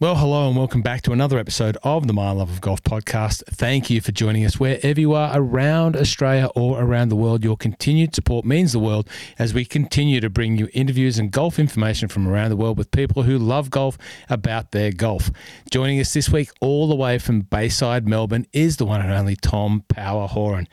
Well, hello and welcome back to another episode of the My Love of Golf podcast. Thank you for joining us wherever you are around Australia or around the world. Your continued support means the world as we continue to bring you interviews and golf information from around the world with people who love golf about their golf. Joining us this week, all the way from Bayside, Melbourne, is the one and only Tom Power Horan.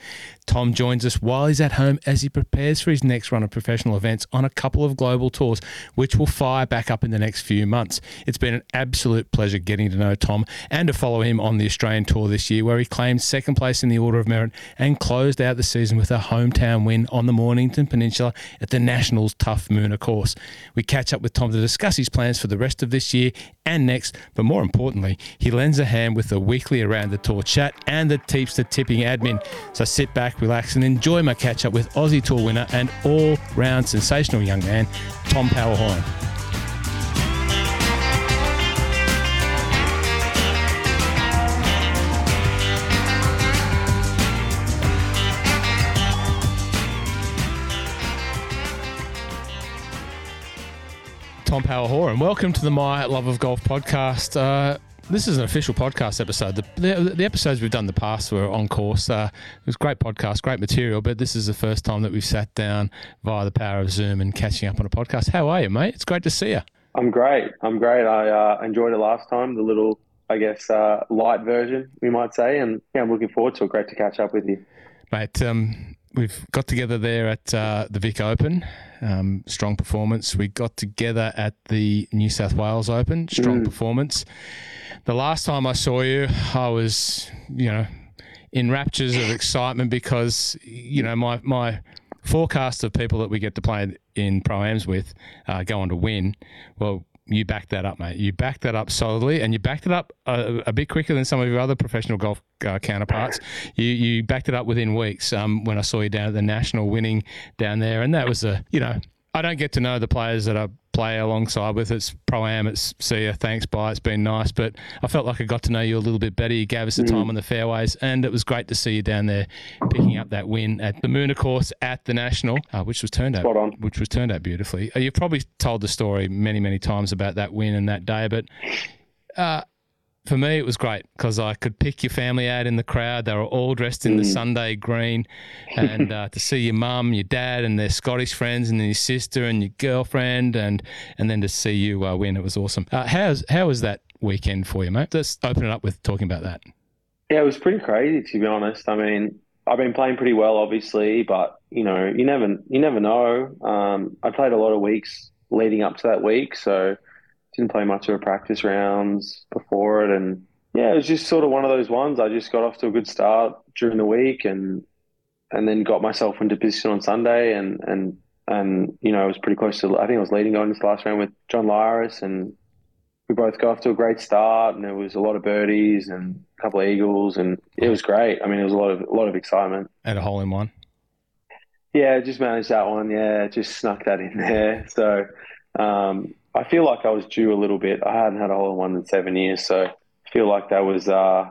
Tom joins us while he's at home as he prepares for his next run of professional events on a couple of global tours, which will fire back up in the next few months. It's been an absolute pleasure getting to know Tom and to follow him on the Australian tour this year, where he claimed second place in the Order of Merit and closed out the season with a hometown win on the Mornington Peninsula at the Nationals Tough Moonah course. We catch up with Tom to discuss his plans for the rest of this year and next, but more importantly, he lends a hand with the weekly Around the Tour chat and the Teepster Tipping admin. So sit back, relax, and enjoy my catch up with Aussie Tour winner and all round sensational young man, Tom Power Horan. Tom Power Horan. Welcome to the My Love of Golf podcast. Uh, this is an official podcast episode. The, the, the, episodes we've done in the past were on course. Uh, it was great podcast, great material, but this is the first time that we've sat down via the power of Zoom and catching up on a podcast. How are you, mate? It's great to see you. I'm great. I'm great. I uh, enjoyed it last time, the little, I guess, uh, light version, we might say. And yeah, I'm looking forward to it. Great to catch up with you. Mate, um, we've got together there at uh, the Vic Open um, strong performance. We got together at the New South Wales Open, strong mm. performance. The last time I saw you, I was, you know, in raptures of excitement because, you know, my, my forecast of people that we get to play in pro-ams with uh, go on to win. Well, you backed that up, mate. You backed that up solidly, and you backed it up a, a bit quicker than some of your other professional golf uh, counterparts. You you backed it up within weeks. Um, when I saw you down at the national winning down there, and that was a you know I don't get to know the players that I play alongside with. It's pro am, it's see you, thanks, bye. It's been nice, but I felt like I got to know you a little bit better. You gave us the time mm. on the fairways, and it was great to see you down there picking up that win at the Moonah course at the National, uh, which was turned out which was turned out beautifully. Uh, you've probably told the story many, many times about that win and that day, but. Uh, for me, it was great because I could pick your family out in the crowd. They were all dressed in mm. the Sunday green, and uh, to see your mum, your dad, and their Scottish friends, and then your sister and your girlfriend, and and then to see you uh, win, it was awesome. Uh, how's how was that weekend for you, mate? Let's open it up with talking about that. Yeah, it was pretty crazy to be honest. I mean, I've been playing pretty well, obviously, but you know, you never you never know. Um, I played a lot of weeks leading up to that week, so didn't play much of a practice rounds before it, and yeah, it was just sort of one of those ones. I just got off to a good start during the week, and and then got myself into position on Sunday, and and and you know, I was pretty close to. I think I was leading on this last round with John Lyris, and we both got off to a great start, and there was a lot of birdies and a couple of eagles, and it was great. I mean, it was a lot of a lot of excitement. And a hole in one. Yeah, just managed that one. Yeah, just snuck that in there. So um, I feel like I was due a little bit. I hadn't had a hole in one in seven years, so I feel like that was uh,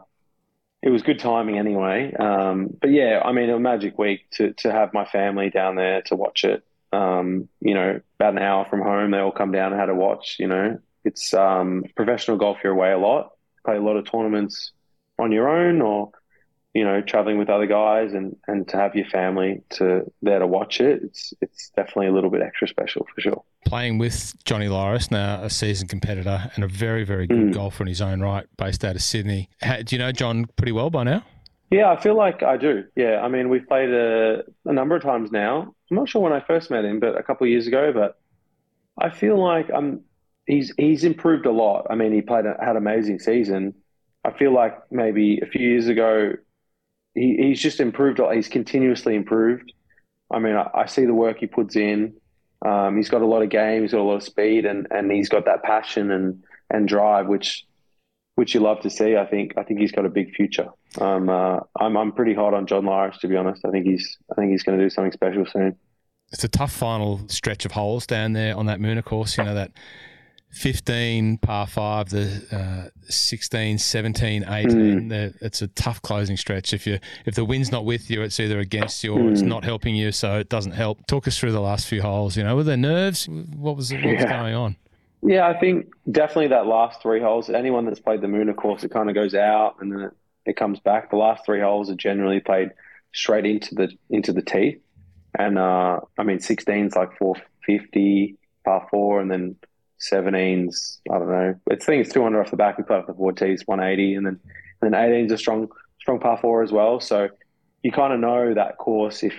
it was good timing anyway. Um, but yeah, I mean, a magic week to to have my family down there to watch it. Um, you know, about an hour from home, they all come down and had a watch. You know, it's um, professional golf. You're away a lot, play a lot of tournaments on your own, or you know, traveling with other guys and, and to have your family to there to watch it, it's it's definitely a little bit extra special for sure. Playing with Johnny Lyris, now a seasoned competitor and a very, very good mm. golfer in his own right, based out of Sydney. How, do you know John pretty well by now? Yeah, I feel like I do. Yeah, I mean, we've played a, a number of times now. I'm not sure when I first met him, but a couple of years ago. But I feel like I'm he's he's improved a lot. I mean, he played a, had an amazing season. I feel like maybe a few years ago he, he's just improved. He's continuously improved. I mean, I, I see the work he puts in. Um, he's got a lot of game. He's got a lot of speed, and and he's got that passion and and drive, which which you love to see. I think I think he's got a big future. Um, uh, I'm I'm pretty hot on John Lyris to be honest. I think he's I think he's going to do something special soon. It's a tough final stretch of holes down there on that Moonah course. You know that 15 par 5 the uh, 16 17 18 mm. the, it's a tough closing stretch if you if the wind's not with you it's either against you or mm. it's not helping you so it doesn't help talk us through the last few holes you know were there nerves what was, what was going on Yeah, I think definitely that last three holes. Anyone that's played the Moonah course, it kind of goes out and then it, it comes back. The last three holes are generally played straight into the into the teeth. And uh, I mean, 16 is like 450 par four, and then 17's I don't know. It's I think it's 200 off the back. We play off the four tees, 180, and then and then 18's a strong strong par four as well. So you kind of know that course if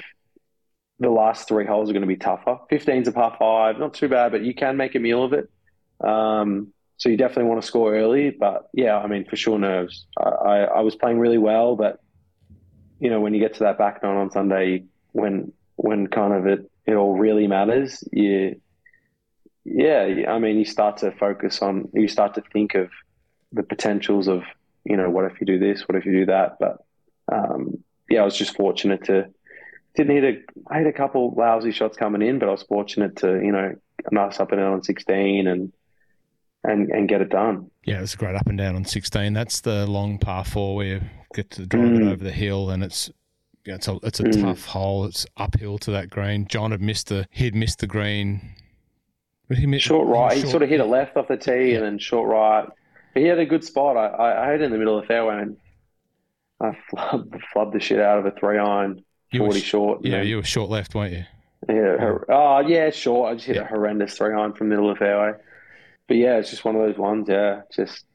the last three holes are going to be tougher. 15's a par five, not too bad, but you can make a meal of it. Um, so you definitely want to score early, but yeah, I mean, for sure, nerves. I, I, I, was playing really well, but you know, when you get to that back nine on Sunday, when when kind of it it all really matters, you yeah, I mean, you start to focus on, you start to think of the potentials of, you know, what if you do this, what if you do that, but um, yeah, I was just fortunate to didn't hit a I hit a couple lousy shots coming in, but I was fortunate to you know nice up and down on sixteen and and and get it done. Yeah, it's a great up and down on sixteen. That's the long par four where you get to drive mm. it over the hill, and it's it's a it's a mm. tough hole. It's uphill to that green. John had missed the he'd missed the green. But he missed, short right. He, sort of hit a left off the tee yeah. and then short right. But he had a good spot. I, I, I had in the middle of the fairway and I flubbed, flubbed the shit out of a three iron you 40 sh- short. Yeah, then, you were short left, weren't you? Yeah. Oh, yeah, short. I just hit yeah. a horrendous three iron from the middle of the fairway. But yeah, it's just one of those ones. Yeah, just,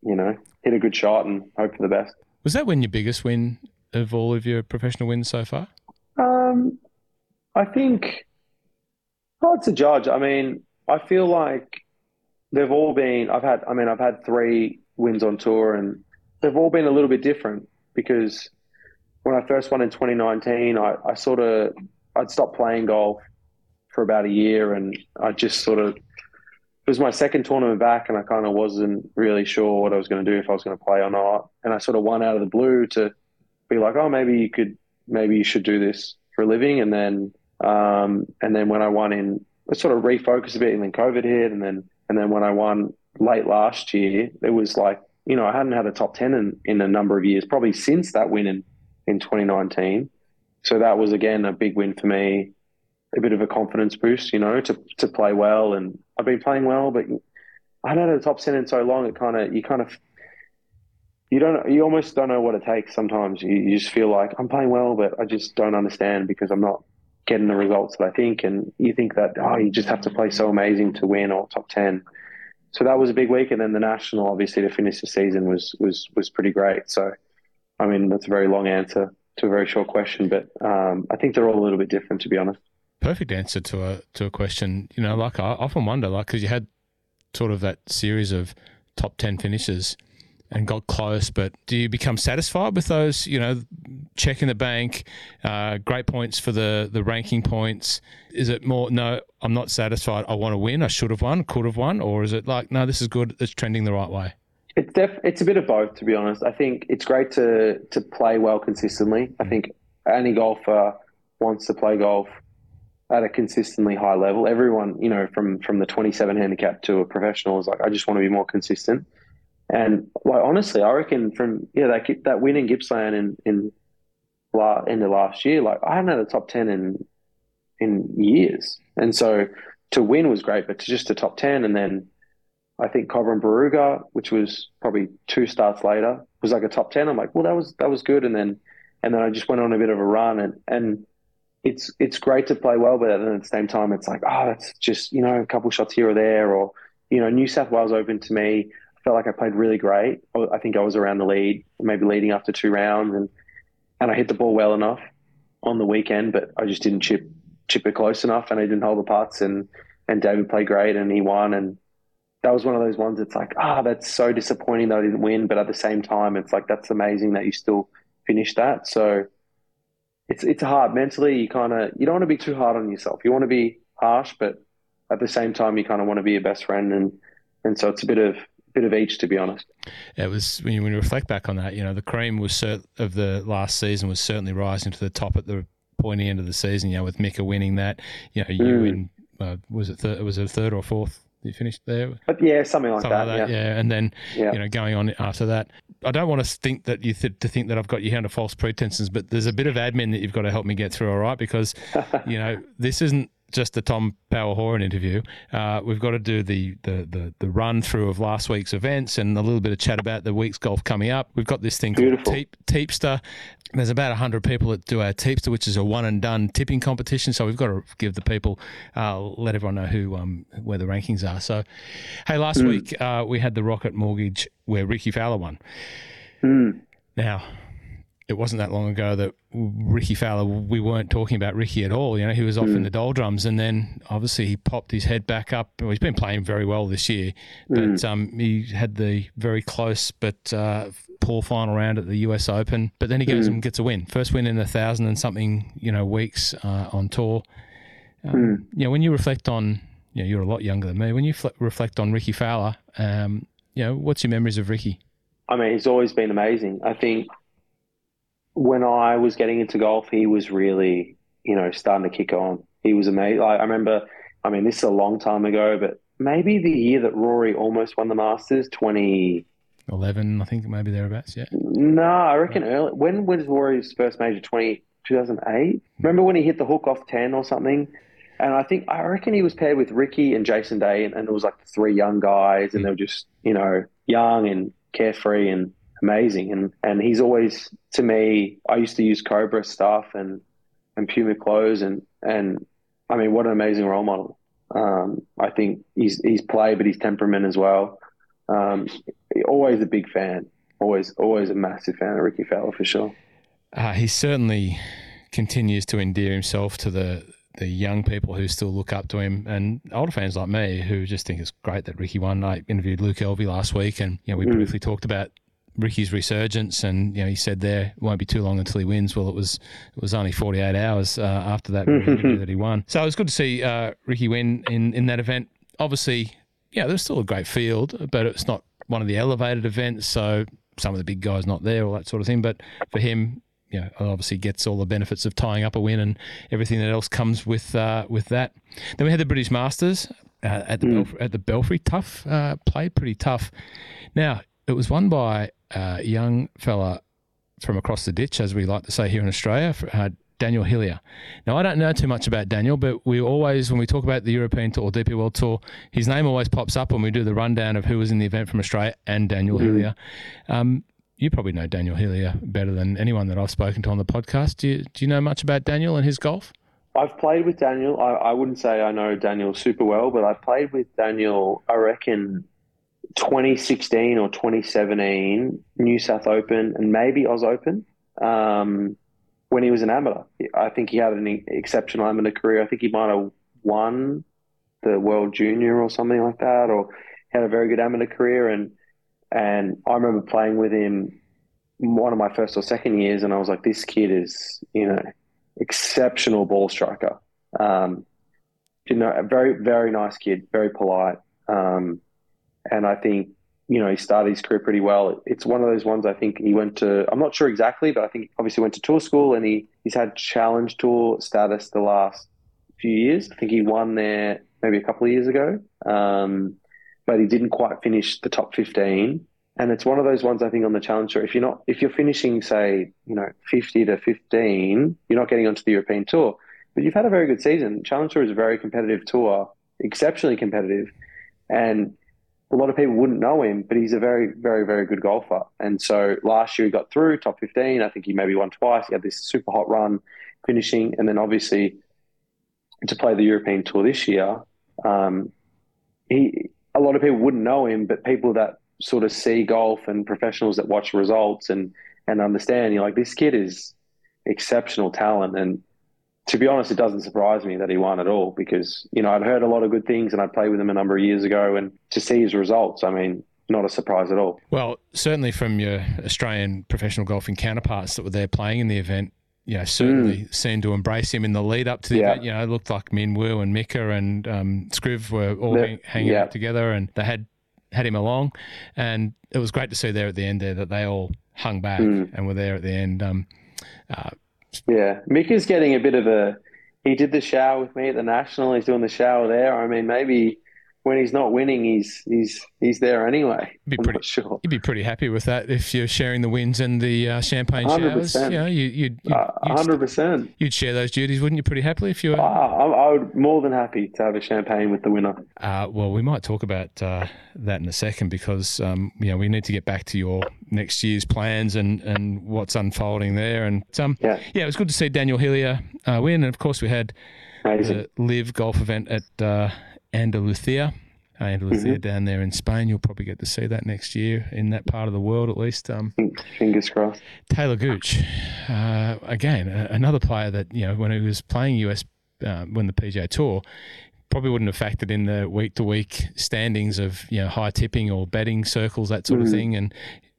you know, hit a good shot and hope for the best. Was that when your biggest win of all of your professional wins so far? Um, I think hard to judge. I mean, I feel like they've all been. I've had. I mean, I've had three wins on tour, and they've all been a little bit different because when I first won in 2019, I, I sort of I'd stopped playing golf for about a year, and I just sort of it was my second tournament back, and I kind of wasn't really sure what I was going to do if I was going to play or not. And I sort of won out of the blue to be like, oh, maybe you could, maybe you should do this for a living. And then, um, and then when I won in, Sort of refocused a bit, and then COVID hit, and then, and then when I won late last year, it was like, you know, I hadn't had a top ten in in a number of years, probably since that win in in 2019. So that was again a big win for me, a bit of a confidence boost, you know, to to play well. And I've been playing well, but I hadn't had a top ten in so long. It kind of you kind of you don't you almost don't know what it takes. Sometimes you, you just feel like I'm playing well, but I just don't understand because I'm not getting the results that I think. And you think that oh, you just have to play so amazing to win or top ten. So that was a big week, and then the national, obviously, to finish the season was was was pretty great. So I mean, that's a very long answer to a very short question, but um, I think they're all a little bit different, to be honest. Perfect answer to a to a question. You know, like I often wonder, like because you had sort of that series of top ten finishes and got close, but do you become satisfied with those? You know, checking the bank, uh, great points for the the ranking points. Is it more? No, I'm not satisfied. I want to win. I should have won. Could have won. Or is it like, no, this is good. It's trending the right way. It's def- it's a bit of both, to be honest. I think it's great to to play well consistently. I think any golfer wants to play golf at a consistently high level. Everyone, you know, from from the 27 handicap to a professional is like, I just want to be more consistent. And like honestly, I reckon from yeah that that win in Gippsland in in la, in the last year, like I haven't had a top 10 in in years, and so to win was great, but to just a top 10 and then I think Cobram Barooga, which was probably two starts later, was like a top ten. I'm like, well, that was that was good, and then and then I just went on a bit of a run, and and it's it's great to play well, but at the same time, it's like, oh, that's just you know a couple shots here or there, or you know, New South Wales Open to me, felt like I played really great. I think I was around the lead, maybe leading after two rounds, and and I hit the ball well enough on the weekend, but I just didn't chip chip it close enough, and I didn't hold the putts, and and David played great, and he won, and that was one of those ones. It's like, ah, oh, that's so disappointing that I didn't win, but at the same time, it's like that's amazing that you still finished that. So it's it's hard mentally. You kind of you don't want to be too hard on yourself. You want to be harsh, but at the same time, you kind of want to be your best friend, and and so it's a bit of bit of each, to be honest. It was when you, when you reflect back on that, you know, the cream was cert- of the last season was certainly rising to the top at the pointy end of the season. You know, with Mika winning that, you know, you mm. in uh, was it thir- was it third or fourth you finished there? But yeah, something like something that. Like that yeah. yeah. and then yeah. you know going on after that. I don't want to think that you th- to think that I've got you under false pretenses, but there's a bit of admin that you've got to help me get through. All right, because you know this isn't just the Tom Power Horan interview. Uh, we've got to do the, the, the, the, run through of last week's events and a little bit of chat about the week's golf coming up. We've got this thing Beautiful. called Teep, Teepster. There's about 100 people that do our Teepster, which is a one and done tipping competition. So we've got to give the people, uh, let everyone know who um, where the rankings are. So, hey, last mm. week uh, we had the Rocket Mortgage where Rickie Fowler won. Mm. Now, it wasn't that long ago that Rickie Fowler, we weren't talking about Rickie at all. You know, he was off mm. in the doldrums, and then obviously he popped his head back up. Well, he's been playing very well this year, but mm. um, he had the very close but uh, poor final round at the US Open. But then he goes mm. and gets a win, first win in a thousand and something, you know, weeks uh, on tour. Um, mm. you know, when you reflect on, you know, you're a lot younger than me. When you fl- reflect on Rickie Fowler, um, you know, what's your memories of Rickie? I mean, he's always been amazing. I think when I was getting into golf, he was really, you know, starting to kick on. He was amazing. I, I remember, I mean, this is a long time ago, but maybe the year that Rory almost won the Masters, 2011, I think maybe thereabouts, yeah. No, I reckon early. When was Rory's first major? 20, 2008? Remember when he hit the hook off 10 or something? And I think, I reckon he was paired with Rickie and Jason Day, and, and it was like three young guys, and mm. they were just, you know, young and carefree and amazing. And and he's always to me. I used to use Cobra stuff and and Puma clothes, and and I mean, what an amazing role model. Um, I think he's he's play, but his temperament as well. Um, always a big fan. Always always a massive fan of Rickie Fowler for sure. Uh, he certainly continues to endear himself to the the young people who still look up to him and older fans like me who just think it's great that Rickie won. I interviewed Luke Elvy last week and you know we mm. briefly talked about Rickie's resurgence, and you know he said there won't be too long until he wins. Well, it was it was only 48 hours uh, after that that he won. So it was good to see uh, Rickie win in in that event. Obviously, yeah, there's still a great field, but it's not one of the elevated events, so some of the big guys not there, all that sort of thing. But for him, you know, obviously gets all the benefits of tying up a win and everything that else comes with uh, with that. Then we had the British Masters uh, at the mm. Belfry, at the Belfry. Tough, uh, played pretty tough. Now it was won by a young fella from across the ditch, as we like to say here in Australia, uh, Daniel Hillier. Now, I don't know too much about Daniel, but we always, when we talk about the European Tour or DP World Tour, his name always pops up when we do the rundown of who was in the event from Australia and Daniel mm-hmm. Hillier. Um, you probably know Daniel Hillier better than anyone that I've spoken to on the podcast. Do you, do you know much about Daniel and his golf? I've played with Daniel. I, I wouldn't say I know Daniel super well, but I've played with Daniel, I reckon, 2016 or 2017 New South Open and maybe Oz Open um, when he was an amateur. I think he had an exceptional amateur career. I think he might have won the World Junior or something like that, or had a very good amateur career. And and I remember playing with him one of my first or second years, and I was like, this kid is you know exceptional ball striker. Um, you know, a very very nice kid, very polite. Um, and I think you know he started his career pretty well. It's one of those ones I think he went to. I'm not sure exactly, but I think obviously went to tour school and he he's had challenge tour status the last few years. I think he won there maybe a couple of years ago, um, but he didn't quite finish the top 15. And it's one of those ones I think on the challenger. If you're not, if you're finishing, say, you know, 50 to 15, you're not getting onto the European tour. But you've had a very good season. Challenge tour is a very competitive tour, exceptionally competitive, and a lot of people wouldn't know him, but he's a very, very, very good golfer. And so last year he got through top 15. I think he maybe won twice. He had this super hot run finishing. And then obviously to play the European Tour this year, um, he a lot of people wouldn't know him, but people that sort of see golf and professionals that watch results and, and understand, you're like, this kid is exceptional talent. And to be honest, it doesn't surprise me that he won at all because, you know, I'd heard a lot of good things and I played with him a number of years ago and to see his results, I mean, not a surprise at all. Well, certainly from your Australian professional golfing counterparts that were there playing in the event, you know, certainly mm. seemed to embrace him in the lead up to the yeah. event. You know, it looked like Min Woo and Mika and um, Scriv were all hang, hanging yeah. out together and they had had him along. And it was great to see there at the end there that they all hung back mm. and were there at the end. Um, uh, yeah, Mick is getting a bit of a. He did the shower with me at the national. He's doing the shower there. I mean, maybe when he's not winning, he's he's he's there anyway. Be I'm pretty sure. You'd be pretty happy with that if you're sharing the wins and the uh, champagne showers. 100%. You know, you, you'd, you'd, Uh, you'd, hundred you'd share those duties, wouldn't you? Pretty happily if you were. I, I would more than happy to have a champagne with the winner. Uh, well, we might talk about uh, that in a second because um, you know we need to get back to your next year's plans and, and what's unfolding there. And um, Yeah. yeah, it was good to see Daniel Hillier uh, win. And of course, we had Amazing. the LIV golf event at Andalucia. Uh, Andalucia down there in Spain. You'll probably get to see that next year in that part of the world, at least. Um, Fingers crossed. Talor Gooch, uh, again, a- another player that you know when he was playing US, uh, when the PGA Tour, probably wouldn't have factored in the week to week standings of you know high tipping or betting circles that sort of Mm. thing, and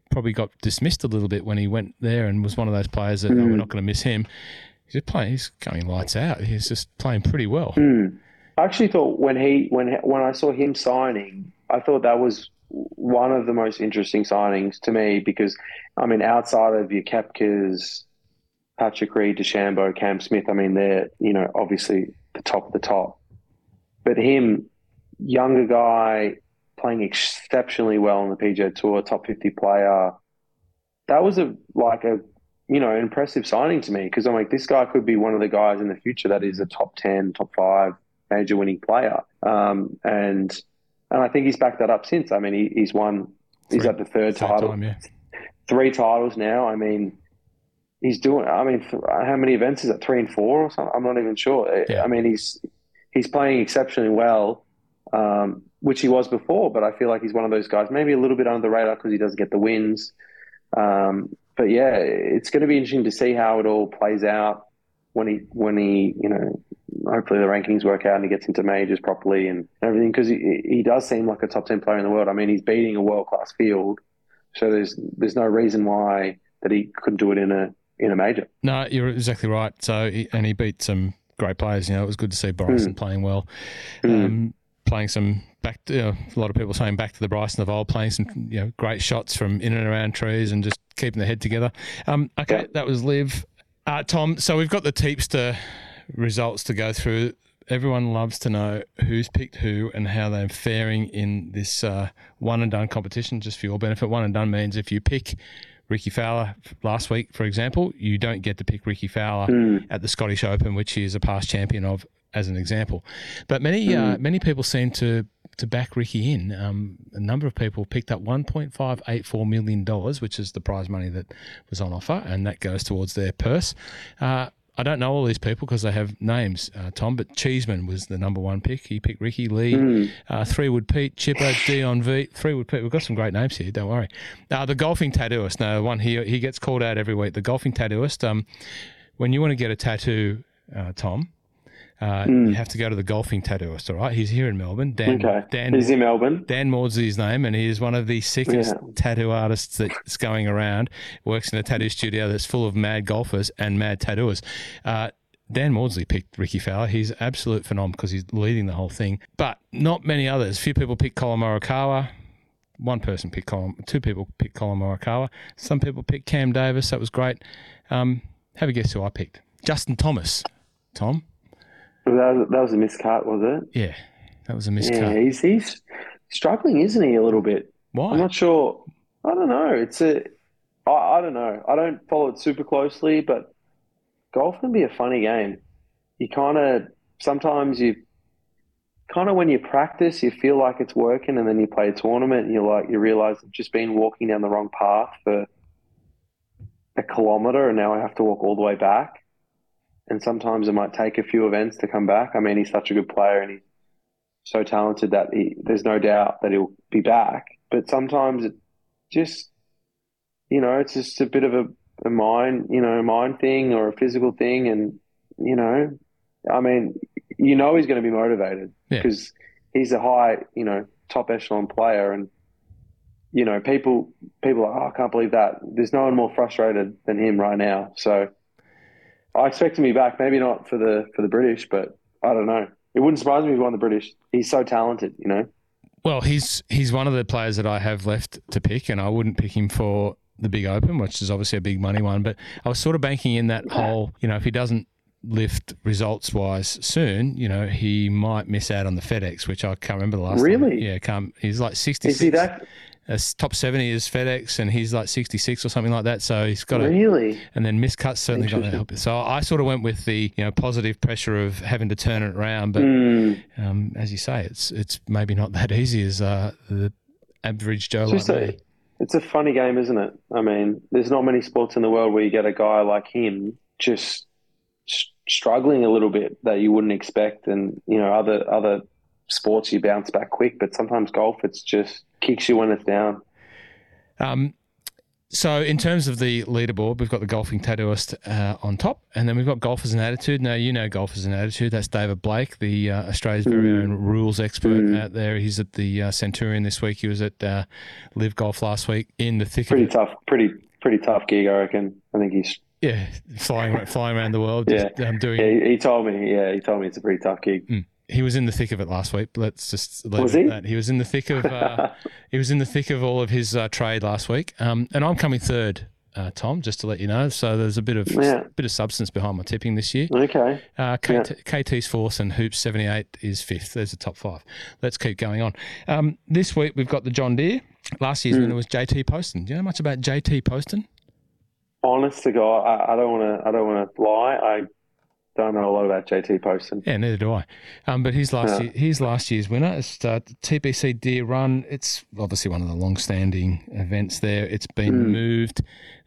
probably got dismissed a little bit when he went there and was one of those players that oh, Mm. we're not going to miss him. He's just playing. He's going lights out. He's just playing pretty well. Hmm. I actually thought when he when when I saw him signing, I thought that was one of the most interesting signings to me because I mean, outside of your Koepkas, Patrick Reed, DeChambeau, Cam Smith, I mean, they're you know obviously the top of the top, but him, younger guy, playing exceptionally well on the PGA Tour, top fifty player. That was a like a you know impressive signing to me because I'm like this guy could be one of the guys in the future that is a top ten, top five major winning player. Um, and and I think he's backed that up since. I mean, he, he's won. He's Three- at the third, Third title, time, yeah. three titles now. I mean, he's doing. I mean, th- how many events is it? Three and four or something? I'm not even sure. I- Yeah. I mean, he's he's playing exceptionally well, um, which he was before. But I feel like he's one of those guys, maybe a little bit under the radar because he doesn't get the wins. Um, but yeah, it's going to be interesting to see how it all plays out when he when he you know hopefully the rankings work out and he gets into majors properly and everything because he he does seem like a top ten player in the world. I mean, he's beating a world class field, so there's there's no reason why that he couldn't do it in a in a major. No, you're exactly right. So, he, and he beat some great players. You know, it was good to see Bryson playing well, Mm. um, playing some back. To, you know, a lot of people saying back to the Bryson of old, playing some you know great shots from in and around trees and just keeping the head together. Um, okay, Yeah. that was live. Uh, Tom, so we've got the Teepster results to go through. Everyone loves to know who's picked who and how they're faring in this uh, one and done competition. Just for your benefit, one and done means if you pick Rickie Fowler last week, for example, you don't get to pick Rickie Fowler Mm. at the Scottish Open, which he is a past champion of, as an example. But many uh, many people seem to to back Rickie in. Um, a number of people picked up one point five eight four million dollars, which is the prize money that was on offer, and that goes towards their purse. Uh, I don't know all these people because they have names, uh, Tom, but Cheeseman was the number one pick. He picked Ricky Lee, Mm. uh, Three Wood Pete, Chipper, Dion V, Three Wood Pete. We've got some great names here. Don't worry. Uh, the golfing tattooist. No, one he he gets called out every week. The golfing tattooist. Um, when you want to get a tattoo, uh, Tom, uh, you have to go to the golfing tattooist. All right, he's here in Melbourne. Dan Okay, Dan he's in Melbourne. Dan Maudsley his name, and he is one of the sickest Yeah. tattoo artists that's going around. Works in a tattoo studio that's full of mad golfers and mad tattooers. Uh, Dan Maudsley picked Rickie Fowler. He's absolute phenomenon because he's leading the whole thing. But not many others. Few people picked Collin Morikawa. One person picked Collin. Two people picked Collin Morikawa. Some people picked Cam Davis. That was great. Um, have a guess who I picked? Justin Thomas. Tom. That was, that was a miscut, was it? Yeah, that was a miscut. Yeah, he's he's struggling, isn't he? A little bit. Why? I'm not sure. I don't know. It's a. I, I don't know. I don't follow it super closely, but golf can be a funny game. You kind of sometimes you kind of when you practice, you feel like it's working, and then you play a tournament, and you're like you realize I've just been walking down the wrong path for a kilometer, and now I have to walk all the way back. And sometimes it might take a few events to come back. I mean, he's such a good player, and he's so talented that he, there's no doubt that he'll be back. But sometimes it just, you know, it's just a bit of a, a mind, you know, mind thing or a physical thing. And, you know, I mean, you know, he's going to be motivated Yeah. because he's a high, you know, top echelon player. And, you know, people, people are, oh, I can't believe that. There's no one more frustrated than him right now. So I expect him to be back. Maybe not for the, for the British, but I don't know. It wouldn't surprise me if he won the British. He's so talented, you know. Well, he's he's one of the players that I have left to pick, and I wouldn't pick him for the Big Open, which is obviously a big money one. But I was sort of banking in that whole, you know, if he doesn't lift results wise soon, you know, he might miss out on the FedEx, which I can't remember the last. Really? Time. Yeah, come. He's like sixty. Is he that? Uh, top seventy is FedEx, and he's like sixty six or something like that. So he's got a Really? and then miscuts certainly got to help. So I sort of went with the you know positive pressure of having to turn it around, but Mm. um, as you say, it's it's maybe not that easy as uh, the average Joe It's like a, it's a funny game, isn't it? I mean, there's not many sports in the world where you get a guy like him just struggling a little bit that you wouldn't expect, and you know, other other sports you bounce back quick, but sometimes golf, it's just kicks you when it's down. Um, so in terms of the leaderboard, we've got the golfing tattooist uh, on top, and then we've got golfers and attitude. Now you know golfers and attitude. That's David Blake, the uh, Australia's very Mm. own rules expert Mm. out there. He's at the uh, Centurion this week. He was at uh, LIV Golf last week. In the thick Pretty tough, pretty pretty tough gig, I reckon. I think he's yeah, flying flying around the world, just um, doing. yeah, he, he told me, yeah, he told me it's a pretty tough gig. He was in the thick of it last week. Let's just leave Was it he? that. He was in the thick of. Uh, he was in the thick of all of his uh, trade last week, um, and I'm coming third. Uh, Tom, just to let you know, so there's a bit of Yeah. bit of substance behind my tipping this year. Okay, Uh, KT, KT's fourth and Hoops 78 is fifth. There's the top five. Let's keep going on. Um, this week we've got the John Deere. Last year's Hmm. winner was JT Poston. Do you know much about JT Poston? honest to God, I, I don't want to, I don't want to lie. I don't know a lot about JT Poston. Yeah, neither do I. Um, but his last Yeah. year, his last year's winner is uh, TPC Deer Run. It's obviously one of the long-standing events there. It's been Mm. moved.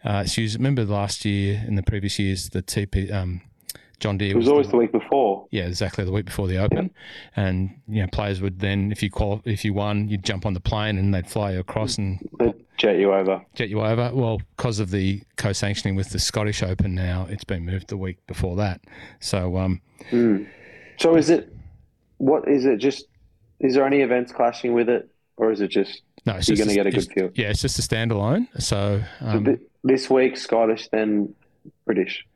Uh, it's used. Remember last year in the previous years, the TP um, John Deere It was the- always the week before. Yeah, exactly. The week before the Open, and you know players would then, if you quali- if you won, you'd jump on the plane and they'd fly you across and They jet you over. jet you over. Well, because of the co-sanctioning with the Scottish Open now, it's been moved the week before that. So um, Mm. So is it? What is it? Just is there any events clashing with it, or is it just no, you're going to get a good feel? Yeah, it's just a standalone. So um, Th- this week Scottish, then British.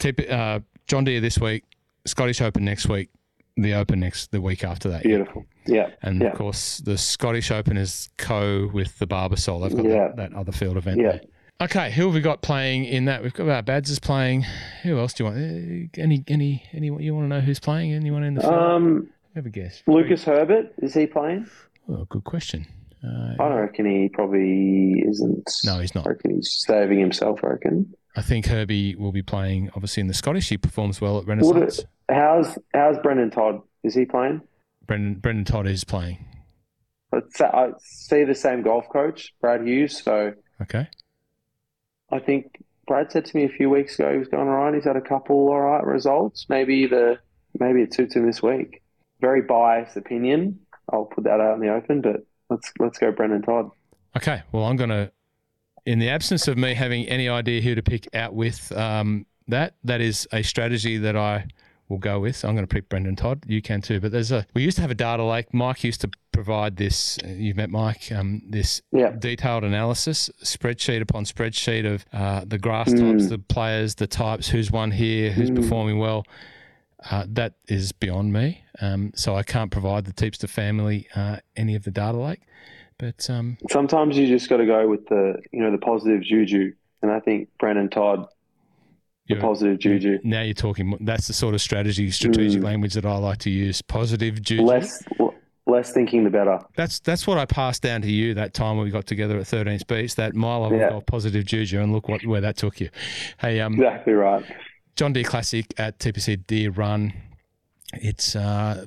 TP, uh, John Deere this week, Scottish Open next week, the Open next the week after that. Beautiful. Yeah. And Yeah. of course, the Scottish Open is co with the Barbasol. They've got Yeah. that, that other field event Yeah. there. Okay, who have we got playing in that? We've got our Bads is playing. Who else do you want? Uh, Any, any, anyone you want to know who's playing? Anyone in the field? Um, Have a guess. Lucas Herbert is he playing? Oh, good question. Uh, I don't reckon he probably isn't. no, he's not. I reckon he's saving himself. I reckon. I think Herbie will be playing. Obviously, in the Scottish, he performs well at Renaissance. it- How's how's Brendon Todd? Is he playing? Brendon Brendon Todd is playing. It's, I see the same golf coach, Brad Hughes. So Okay. I think Brad said to me a few weeks ago he was going all right. He's had a couple all right results. Maybe the maybe it suits him this week. Very biased opinion. I'll put that out in the open, but let's let's go Brendon Todd. Okay. Well, I'm going to, in the absence of me having any idea who to pick out with um, that, that is a strategy that I will go with. I'm going to pick Brendon Todd. You can too. But there's a, we used to have a data lake. Mike used to provide this, you've met Mike, um, this Yeah. detailed analysis, spreadsheet upon spreadsheet of uh, the grass Mm. types, the players, the types, who's won here, who's Mm. performing well. Uh, that is beyond me. Um, so I can't provide the Teepster family uh, any of the data lake. But um, Sometimes you just got to go with the you know the positive juju, and I think Brendon Todd the You're- positive juju. Now you're talking. That's the sort of strategy, strategic Mm. language that I like to use. Positive juju. Less less thinking the better. That's that's what I passed down to you that time when we got together at 13th Beach. That my level Yeah. of positive juju, and look what where that took you. Hey, um, Exactly right. John Deere Classic at TPC Deer Run. It's uh,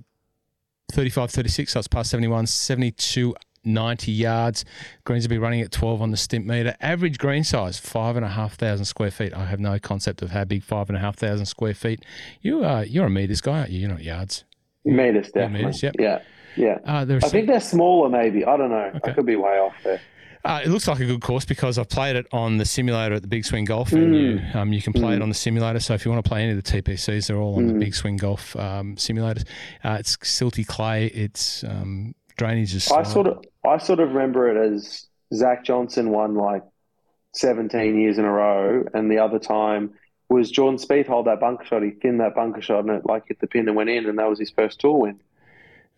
35 36, so it's past 71, 72 90 yards. Greens will be running at 12 on the stimp meter. Average green size, 5,500 square feet. I have no concept of how big 5,500 square feet. You are, you're a meters guy, aren't you? You're not yards. Meters, definitely. meters, yep. Yeah, yeah. Uh, I think they're smaller, maybe. I don't know. Okay. I could be way off there. Uh, it looks like a good course because I've played it on the simulator at the Big Swing Golf Mm. venue. Um, you can play it Mm. on the simulator. So if you want to play any of the TPCs, they're all on the Mm. Big Swing Golf um, simulators. Uh, it's silty clay. It's um, drainage is. I sort of, I sort of remember it as Zach Johnson won like 17 years in a row, and the other time was Jordan Spieth hold that bunker shot. He thinned that bunker shot, and it like hit the pin and went in, and that was his first tour win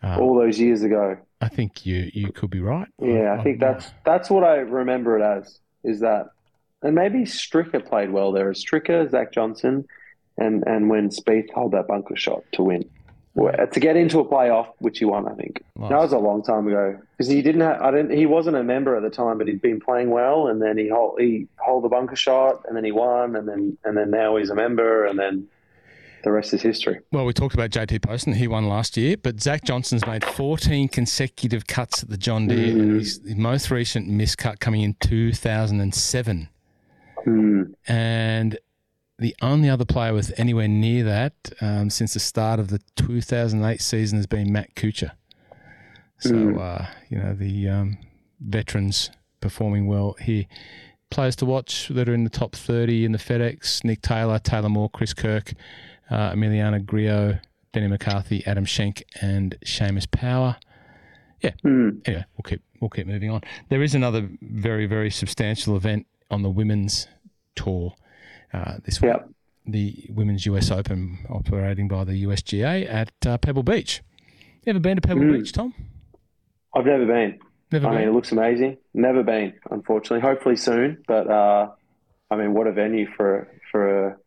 Uh, all those years ago. I think you you could be right. Yeah, I think that's that's what I remember it as. Is that, and maybe Stricker played well there. As Stricker, Zach Johnson, and and when Spieth held that bunker shot to win. To get into a playoff, which he won, I think nice. that was a long time ago because he didn't. Have, I didn't. He wasn't a member at the time, but he'd been playing well, and then he hold, he hold the bunker shot, and then he won, and then and then now he's a member, and then the rest is history. Well, we talked about JT Poston. He won last year, but Zach Johnson's made 14 consecutive cuts at the John Deere. Mm. His most recent miscut coming in 2007. Mm. And the only other player with anywhere near that um, since the start of the 2008 season has been Matt Kuchar. So, mm. uh, you know, the um, veterans performing well here. Players to watch that are in the top 30 in the FedEx Nick Taylor, Taylor Moore, Chris Kirk, uh, Emiliano Grillo, Denny McCarthy, Adam Schenk, and Seamus Power. Yeah. Mm. Anyway, we'll keep we'll keep moving on. There is another very very substantial event on the women's tour uh, this week. Yep. The Women's US Open operating by the USGA at uh, Pebble Beach. You ever been to Pebble mm. Beach, Tom? I've never been. Never I been. mean, it looks amazing. Never been, unfortunately. Hopefully soon. But uh, I mean, what a venue for for a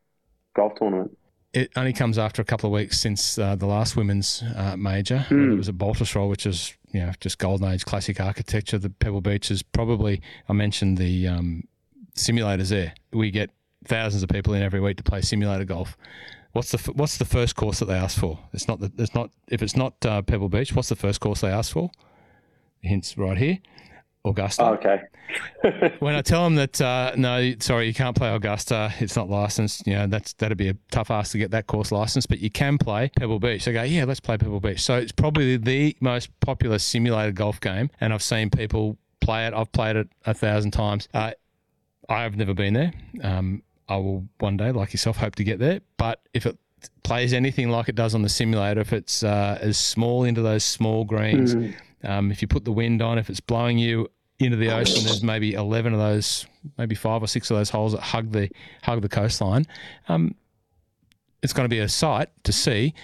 golf tournament it only comes after a couple of weeks since uh, the last women's uh, major. Mm. It was at Baltusrol, which is you know just golden age classic architecture. The Pebble Beach is probably I mentioned the um, simulators there. We get thousands of people in every week to play simulator golf. What's the what's the first course that they ask for? It's not the, it's not if it's not uh, Pebble Beach. What's the first course they ask for? Hints right here. Augusta. Oh, okay. when I tell them that uh, no, sorry, you can't play Augusta, it's not licensed. You know, that's that'd be a tough ask to get that course licensed, but you can play Pebble Beach. They go, yeah, let's play Pebble Beach. So it's probably the most popular simulated golf game, and I've seen people play it. I've played it a thousand times. Uh, I've never been there. Um, I will one day, like yourself, hope to get there. But if it plays anything like it does on the simulator, if it's uh, as small into those small greens, mm. um, if you put the wind on, if it's blowing you into the ocean. There's maybe eleven of those, maybe five or six of those holes that hug the hug the coastline. Um, it's going to be a sight to see.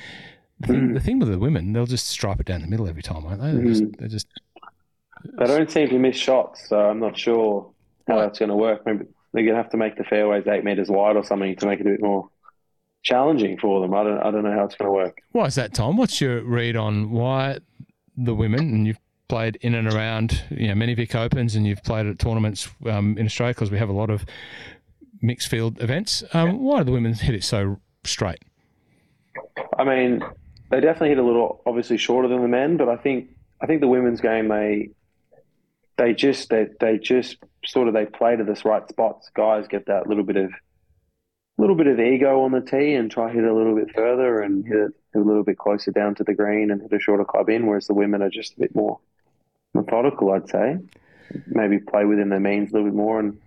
The thing, mm. the thing, with the women, they'll just stripe it down the middle every time, won't they? They're, mm. just, they're just. They don't seem to miss shots, so I'm not sure how that's going to work. Maybe they're going to have to make the fairways eight meters wide or something to make it a bit more challenging for them. I don't. I don't know how it's going to work. Why is that, Tom? What's your read on why the women, and you've played in and around you know many Vic Opens and you've played at tournaments um, in Australia because we have a lot of mixed field events. Um, yeah. Why do the women hit it so straight? I mean, they definitely hit a little obviously shorter than the men, but I think I think the women's game they they just they they just sort of they play to this right spots. Guys get that little bit of little bit of ego on the tee and try hit a little bit further and hit it a little bit closer down to the green and hit a shorter club in, whereas the women are just a bit more methodical, I'd say. Maybe play within their means a little bit more and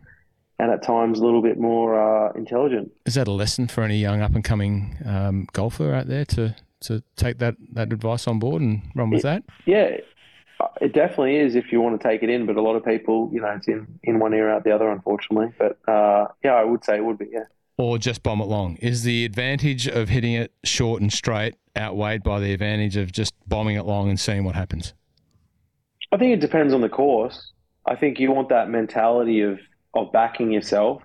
and at times a little bit more uh, intelligent. Is that a lesson for any young up and coming um, golfer out there to to take that, that advice on board and run with it, that? Yeah, it definitely is if you want to take it in. But a lot of people, you know, it's in, in one ear out the other, unfortunately. But uh, yeah, I would say it would be, yeah. Or just bomb it long. Is the advantage of hitting it short and straight outweighed by the advantage of just bombing it long and seeing what happens? I think it depends on the course. I think you want that mentality of of backing yourself.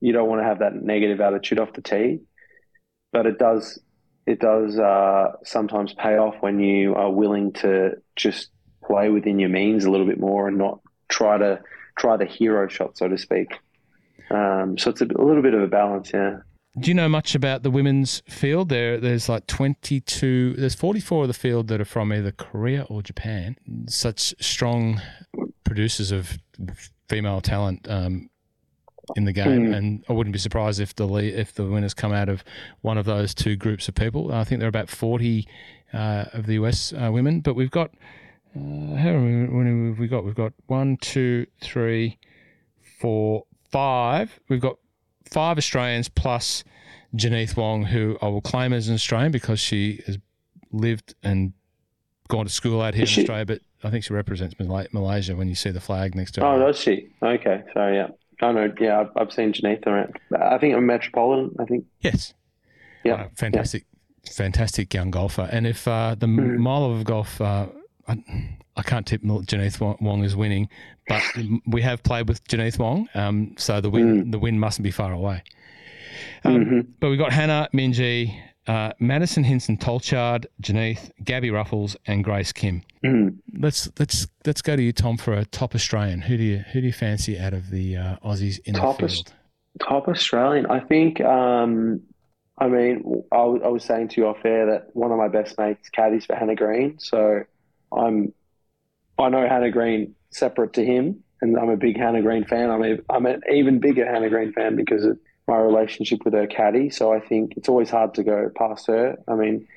You don't want to have that negative attitude off the tee, but it does it does uh, sometimes pay off when you are willing to just play within your means a little bit more and not try to try the hero shot, so to speak. Um, so it's a, a little bit of a balance, yeah. Do you know much about the women's field? There, there's like 22. There's 44 of the field that are from either Korea or Japan. Such strong producers of female talent um, in the game, mm. and I wouldn't be surprised if the if the winners come out of one of those two groups of people. I think there are about 40 uh, of the US uh, women, but we've got uh, how many have we got? We've got one, two, three, four, five. We've got five Australians plus Jeneath Wong, who I will claim as an Australian because she has lived and gone to school out here in Australia, but I think she represents Malaysia when you see the flag next to her. Oh, does she? Okay, so yeah. I know, yeah, I've, I've seen Jeneath around. I think I'm Metropolitan, I think. Yes. Yeah. Fantastic, yeah. fantastic young golfer. And if uh, the mm. mile of golf, uh, I, I, can't tip Jeneath Wong is winning, but we have played with Jeneath Wong, um, so the win mm. the win mustn't be far away. Um, hmm But we've got Hannah, Minjee, uh, Maddison Hinson Tolchard, Jeneath, Gabby Ruffels, and Grace Kim. Mm. Let's let's let's go to you, Tom, for a top Australian. Who do you who do you fancy out of the uh, Aussies in Top the Aus- field? Top Australian. I think. Um, I mean, I, w- I was saying to you off air that one of my best mates caddies for Hannah Green. So I'm. I know Hannah Green separate to him, and I'm a big Hannah Green fan. I'm a, I'm an even bigger Hannah Green fan because of my relationship with her caddy. So I think it's always hard to go past her. I mean,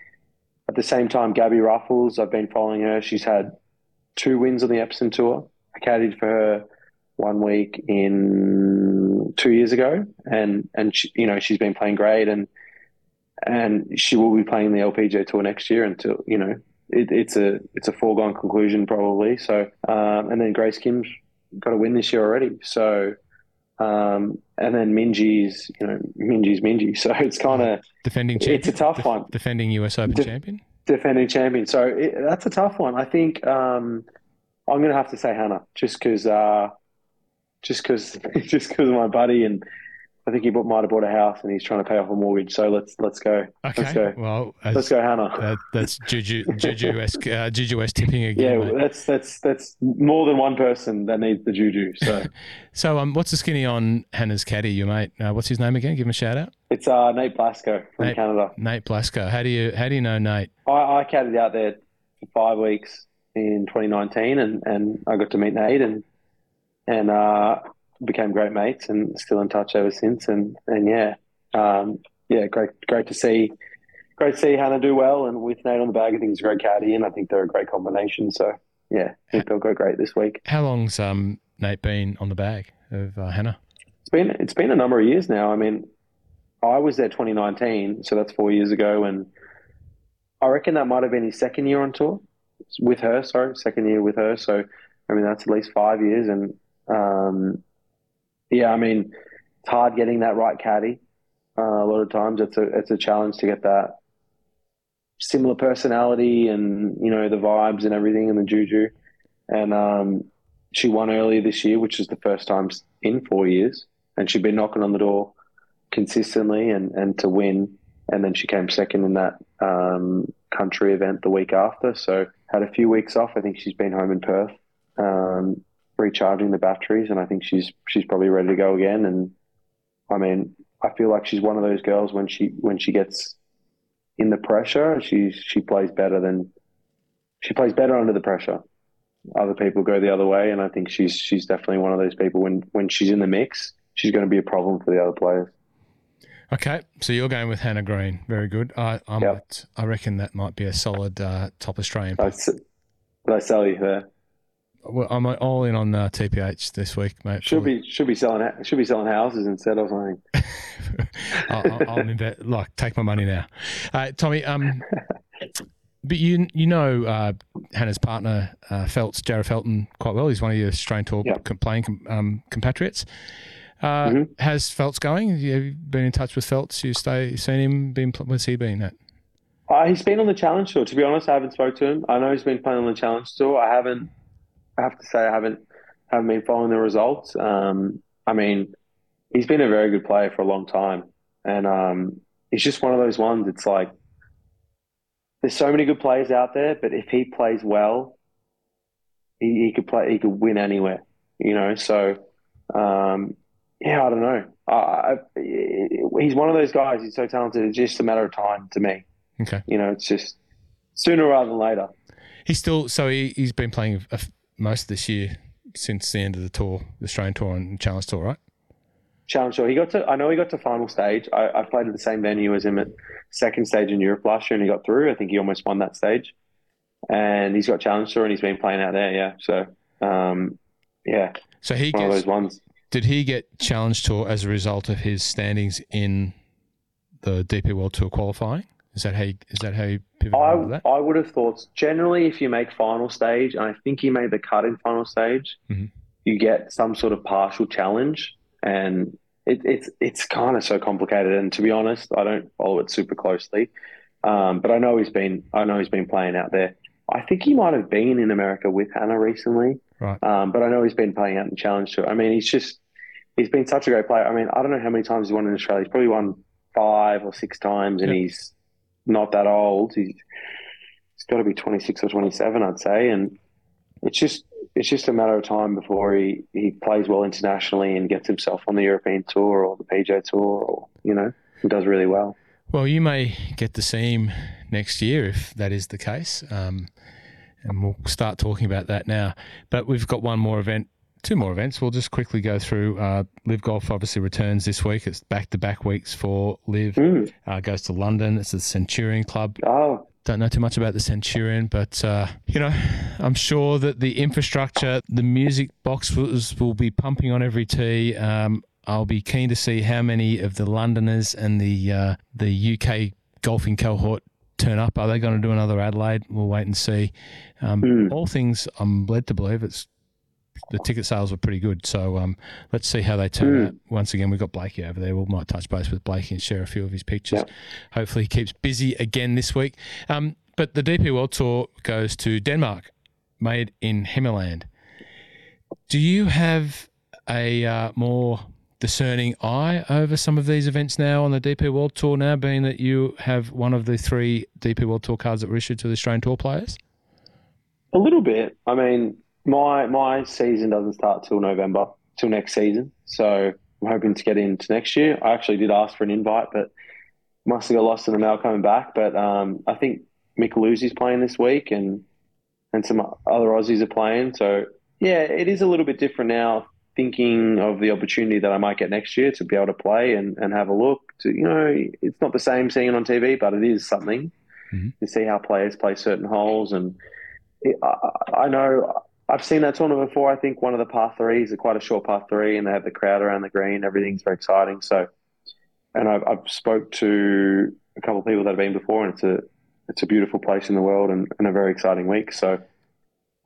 at the same time, Gabby Ruffels. I've been following her. She's had two wins on the Epson Tour. I caddied for her one week in two years ago, and and she, you know she's been playing great, and and she will be playing the LPGA Tour next year until you know it, it's a it's a foregone conclusion probably. So um, and then Grace Kim's got a win this year already. So um, and then Minjee's you know Minjee's Minjee. So it's kind of Defending champion. it's a tough Def- one. Defending US Open Def- champion. defending champion. So it, that's a tough one. I think um, I'm going to have to say Hannah, just because, uh, just because, just because of my buddy, and I think he bought, might have bought a house and he's trying to pay off a mortgage. So let's let's go, Okay. let's go, Well, let's go, Hannah. that, that's Juju Juju esque uh, Juju esque tipping again. yeah, mate. that's that's that's more than one person that needs the juju. So So um, what's the skinny on Hannah's caddy, your mate? Uh, what's his name again? Give him a shout out. it's uh, Nate Blasco from Nate. Canada. Nate Blasco. How do you how do you know Nate? I, I caddied out there for five weeks in 2019, and, and I got to meet Nate and and uh, became great mates, and still in touch ever since. And and yeah, um, yeah, great great to see, great to see Hannah do well, and with Nate on the bag, I think he's a great caddy, and I think they're a great combination. So yeah, I think they'll go great this week. How long's um Nate been on the bag of uh, Hannah? It's been it's been a number of years now. I mean, I was there 2019, so that's four years ago, and I reckon that might have been his second year on tour with her. Sorry, second year with her. So I mean, that's at least five years, and um, yeah, I mean, it's hard getting that right caddy. Uh, a lot of times, it's a it's a challenge to get that similar personality and you know the vibes and everything and the juju. And um, she won earlier this year, which is the first time in four years, and she'd been knocking on the door consistently and, and to win. And then she came second in that um, country event the week after. So had a few weeks off. I think she's been home in Perth, um, recharging the batteries, and I think she's she's probably ready to go again. And I mean, I feel like she's one of those girls when she when she gets in the pressure, she she plays better than she plays better under the pressure. Other people go the other way, and I think she's she's definitely one of those people when when she's in the mix, she's going to be a problem for the other players. Okay, so you're going with Hannah Green. Very good. I I Yep. might I reckon that might be a solid uh, top Australian. I, did I sell you there? Well, I'm all in on uh, TPH this week, mate. Should be should be selling should be selling houses instead of something. I'll, I'll, I'll invest, like take my money now. Uh, Tommy, um, but you you know uh, Hannah's partner uh, Feltz, Jarryd Felton, quite well. He's one of your Australian Tour com- playing um, compatriots. Uh, Mhm. Has Feltz going? Have you been in touch with Feltz? You stay seen him? Been where's he been at? Uh, he's been on the challenge tour. To be honest, I haven't spoke to him. I know he's been playing on the challenge tour. I haven't. I have to say, I haven't haven't been following the results. Um, I mean, he's been a very good player for a long time, and um, he's just one of those ones. It's like there's so many good players out there, but if he plays well, he, he could play. He could win anywhere. You know, so um, yeah, I don't know. I, I, he's one of those guys. He's so talented. It's just a matter of time to me. Okay, You know, it's just sooner rather than later. he's still so he he's been playing a most of this year since the end of the tour, the Australian Tour and Challenge Tour, right? Challenge tour. He got to. I know he got to final stage. I, I played at the same venue as him at second stage in Europe last year, and he got through. I think he almost won that stage. And he's got challenge tour, and he's been playing out there. Yeah. So, um, yeah, So he one of gets those ones. Did he get Challenge Tour as a result of his standings in the DP World Tour qualifying? Is that how you, is that how you pivot I that? I would have thought generally if you make final stage, and I think he made the cut in final stage, Mhm. you get some sort of partial challenge, and it, it's it's kind of so complicated. And to be honest, I don't follow it super closely, um, but I know he's been I know he's been playing out there. I think he might have been in America with Hannah recently, Right. um, but I know he's been playing out in Challenge Tour. I mean, he's just he's been such a great player. I mean, I don't know how many times he's won in Australia. He's probably won five or six times, and he's not that old. He's, he's got to be 26 or 27, I'd say, and it's just it's just a matter of time before he, he plays well internationally and gets himself on the European tour or the PGA tour, or you know, does really well. Well, you may get see him next year if that is the case. Um, and we'll start talking about that now. But we've got one more event, two more events. We'll just quickly go through. Uh, LIV Golf obviously returns this week. It's back to back weeks for LIV. Mm. Uh, goes to London. It's the Centurion Club. Oh. Don't know too much about the Centurion, but uh, you know, I'm sure that the infrastructure, the music boxes will be pumping on every tee. Um, I'll be keen to see how many of the Londoners and the uh, the UK golfing cohort turn up. Are they going to do another Adelaide? We'll wait and see. Um, mm. All things I'm led to believe it's the ticket sales were pretty good. So um, let's see how they turn mm. out. Once again, we've got Blakey over there. We will might touch base with Blakey and share a few of his pictures. Yep. Hopefully, he keeps busy again this week. Um, but the DP World Tour goes to Denmark, made in Himmerland. Do you have a uh, more discerning eye over some of these events now on the DP World Tour now, being that you have one of the three DP World Tour cards that were issued to the Australian Tour players? A little bit. I mean, my my season doesn't start till November, till next season. So I'm hoping to get into next year. I actually did ask for an invite, but must have got lost in the mail coming back. But um, I think Micheluzzi's playing this week, and and some other Aussies are playing. So yeah, it is a little bit different now thinking of the opportunity that I might get next year to be able to play and, and have a look. To you know, it's not the same seeing it on TV, but it is something mm-hmm. to see how players play certain holes. And it, I, I, know I've seen that tournament before. I think one of the par threes are quite a short par three, and they have the crowd around the green. Everything's very exciting. So, and I've, I've spoke to a couple of people that have been before, and it's a it's a beautiful place in the world and, and a very exciting week. So.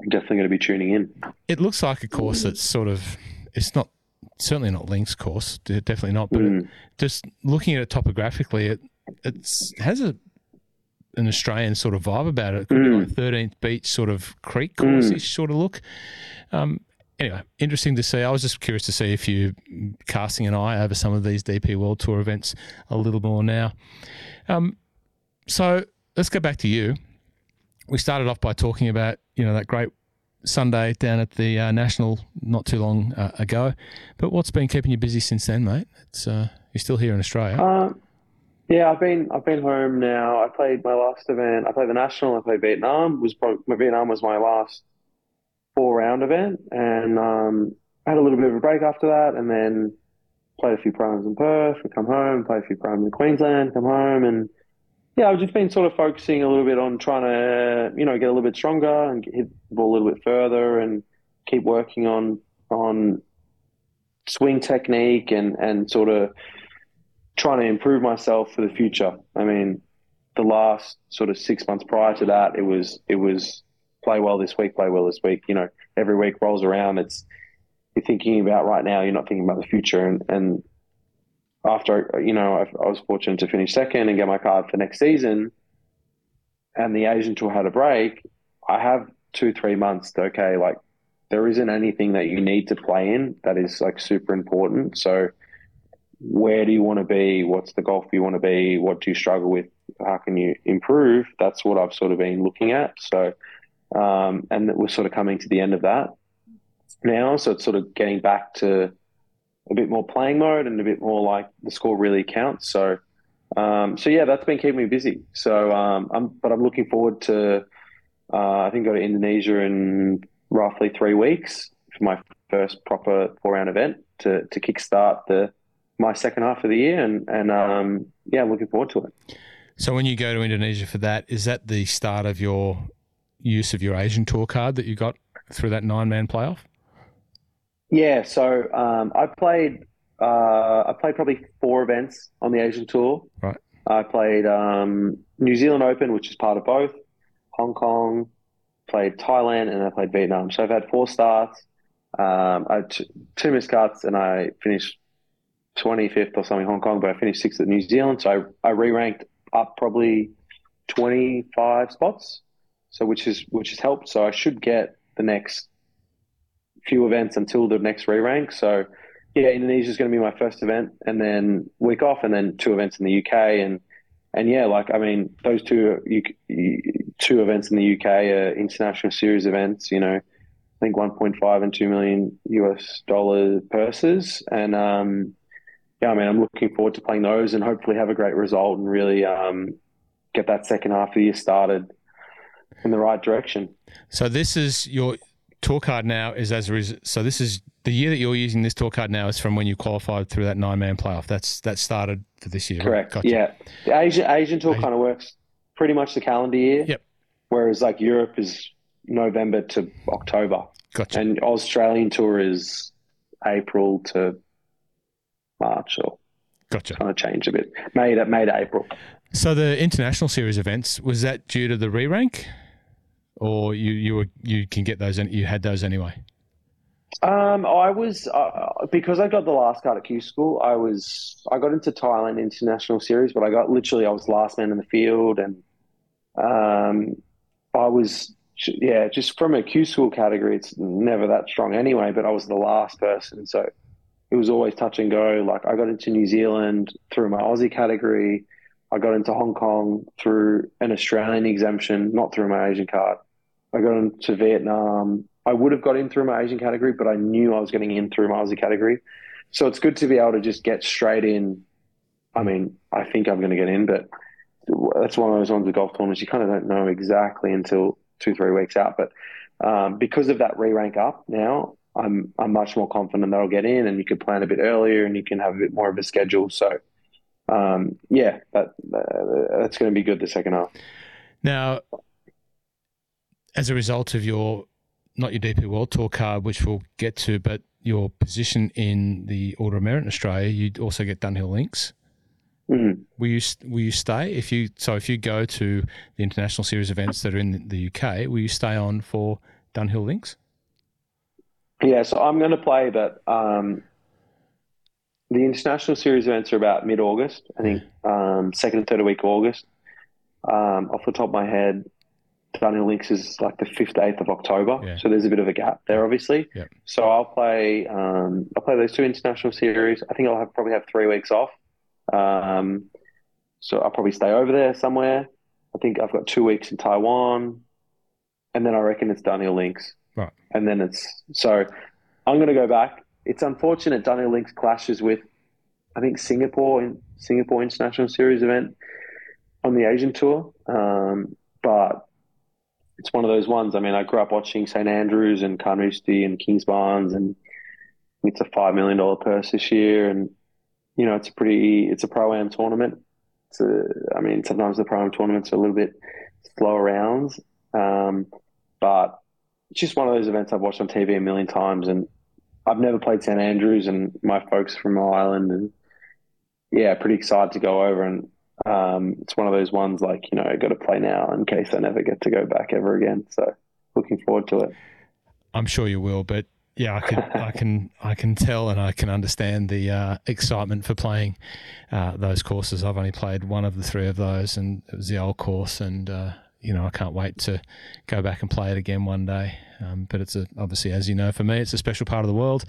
I'm definitely going to be tuning in. It looks like a course that's sort of it's not certainly not Links course, definitely not. But mm. it, just looking at it topographically, it it's has a an Australian sort of vibe about it. It could mm. like Thirteenth Beach sort of creek course mm. sort of look. Um, anyway, interesting to see. I was just curious to see if you casting an eye over some of these DP World Tour events a little more now. Um, so let's go back to you. We started off by talking about you know that great Sunday down at the uh, National not too long uh, ago. But what's been keeping you busy since then, mate? It's uh, you're still here in Australia. Yeah, I've been I've been home now. I played my last event. I played the National. I played Vietnam. Was probably, my Vietnam was my last four round event, and um, had a little bit of a break after that, and then played a few programs in Perth. I come home, play a few programs in Queensland, come home, and yeah, I've just been sort of focusing a little bit on trying to, you know, get a little bit stronger and hit the ball a little bit further and keep working on on swing technique and and sort of trying to improve myself for the future. I mean, the last sort of six months prior to that, it was it was play well this week, play well this week. You know, every week rolls around. It's you're thinking about right now. You're not thinking about the future, and and after you know I, I, was fortunate to finish second and get my card for next season, and the Asian tour had a break. I have two three months to okay like there isn't anything that you need to play in that is like super important. So where do you want to be? What's the golf you want to be? What do you struggle with? How can you improve? That's what I've sort of been looking at. So um, and we're sort of coming to the end of that now. So it's sort of getting back to a bit more playing mode and a bit more like the score really counts. So, um, so yeah, that's been keeping me busy. So, um, I'm, but I'm looking forward to, uh, I think go to Indonesia in roughly three weeks for my first proper four round event to, to kickstart the, my second half of the year. And, and, um, yeah, looking forward to it. So when you go to Indonesia for that, is that the start of your use of your Asian tour card that you got through that nine man playoff? Yeah, so um, I played. Uh, I played probably four events on the Asian tour. Right. I played um, New Zealand Open, which is part of both. Hong Kong, played Thailand, and I played Vietnam. So I've had four starts. Um, I had two missed cuts, and I finished 25th or something in Hong Kong, but I finished sixth at New Zealand. So I, I re-ranked up probably 25 spots. So which is which has helped. So I should get the next few events until the next re rank. So yeah, Indonesia is going to be my first event, and then week off, and then two events in the UK, and and yeah, like I mean, those two two events in the UK are international series events. You know, I think 1.5 and 2 million US dollar purses, and um, yeah, I mean, I'm looking forward to playing those and hopefully have a great result and really um, get that second half of the year started in the right direction. So this is your tour card now is as a res- so this is the year that you're using this tour card now is from when you qualified through that nine man playoff. That's that started for this year. Correct. Right? Gotcha. Yeah, the Asian Asian tour Asian. kind of works pretty much the calendar year. Yep. Whereas like Europe is November to October. Gotcha. And Australian tour is April to March or gotcha. Kind of change a bit. May to May to April. So the international series events was that due to the re rank? or you you were you can get those and you had those anyway? Um, I was uh, because I got the last card at Q School. I was I got into Thailand International Series, but I got literally I was last man in the field, and um, I was yeah just from a Q School category. It's never that strong anyway, but I was the last person, so it was always touch and go. Like I got into New Zealand through my Aussie category. I got into Hong Kong through an Australian exemption, not through my Asian card. I got into Vietnam. I would have got in through my Asian category, but I knew I was getting in through my Aussie category. So it's good to be able to just get straight in. I mean, I think I'm going to get in, but that's one of those ones with golf tournaments you kind of don't know exactly until two, three weeks out. But um, because of that re rank up now, I'm I'm much more confident that I'll get in, and you can plan a bit earlier, and you can have a bit more of a schedule. So, um, yeah, that, uh, that's going to be good the second half. Now, as a result of your not your DP World Tour card, which we'll get to, but your position in the Order of Merit in Australia, you'd also get Dunhill Links. Mm. Will you will you stay if you so if you go to the international series events that are in the UK, will you stay on for Dunhill Links? Yeah, so I'm going to play, but um, the international series events are about mid August. I think um, second and third week of August. Um, off the top of my head, Dunhill Links is like the fifth, eighth of October, yeah. so there's a bit of a gap there, obviously. Yep. So I'll play, um, I'll play those two international series. I think I'll have probably have three weeks off. Um, so I'll probably stay over there somewhere. I think I've got two weeks in Taiwan, and then I reckon it's Dunhill Links. Right. And then it's so I'm going to go back. It's unfortunate Dunhill Links clashes with, I think Singapore in Singapore International Series event on the Asian tour. Um, but it's one of those ones. I mean, I grew up watching St Andrews and Carnoustie and Kings Kingsbarns, and it's a five million dollar purse this year, and you know, it's a pretty, it's a pro am tournament. It's a, I mean, sometimes the pro am tournaments are a little bit slower rounds, um, but it's just one of those events I've watched on TV a million times, and I've never played St Andrews, and my folks from Ireland, and yeah, pretty excited to go over and um, it's one of those ones like you know got to play now in case I never get to go back ever again. So looking forward to it. I'm sure you will, but yeah, I can I can I can tell and I can understand the uh, excitement for playing uh, those courses. I've only played one of the three of those, and it was the old course, and uh, you know I can't wait to go back and play it again one day. Um, but it's a, obviously, as you know, for me, it's a special part of the world.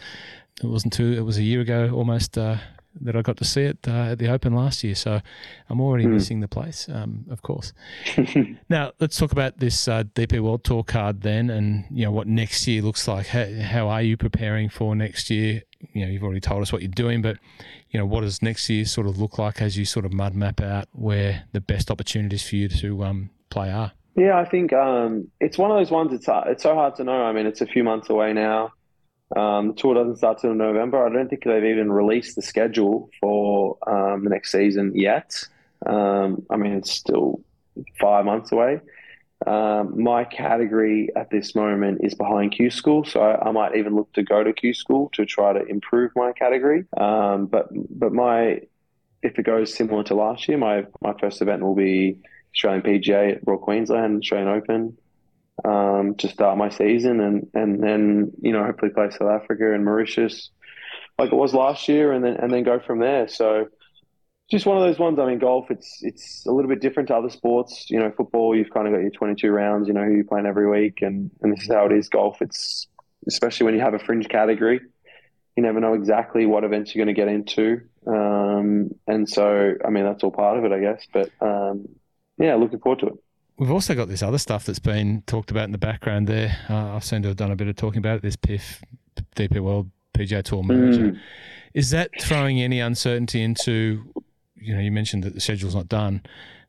It wasn't too. It was a year ago, almost uh, that I got to see it uh, at the Open last year. So I'm already mm. missing the place, um, of course. now let's talk about this uh, DP World Tour card then, and you know what next year looks like. How, how, are you preparing for next year? You know, you've already told us what you're doing, but you know, what does next year sort of look like as you sort of mud map out where the best opportunities for you to um, play are? Yeah, I think um, it's one of those ones. It's uh, it's so hard to know. I mean, it's a few months away now. Um, the tour doesn't start till November. I don't think they've even released the schedule for um, the next season yet. Um, I mean, it's still five months away. Um, my category at this moment is behind Q School, so I, I, might even look to go to Q School to try to improve my category. Um, but but my if it goes similar to last year, my my first event will be Australian PGA at Royal Queensland, Australian Open, um, to start my season, and and then you know hopefully play South Africa and Mauritius like it was last year, and then and then go from there. So just one of those ones. I mean, golf it's it's a little bit different to other sports. You know, football you've kind of got your 22 rounds. You know who you're playing every week, and and this is how it is. Golf it's especially when you have a fringe category. you never know exactly what events you're going to get into. Um, and so, I mean, that's all part of it, I guess. But um, yeah, looking forward to it. We've also got this other stuff that's been talked about in the background there. Uh, I've seemed to have done a bit of talking about it. This PIF, DP World PGA Tour merger. Mm. Is that throwing any uncertainty into, you know, you mentioned that the schedule's not done.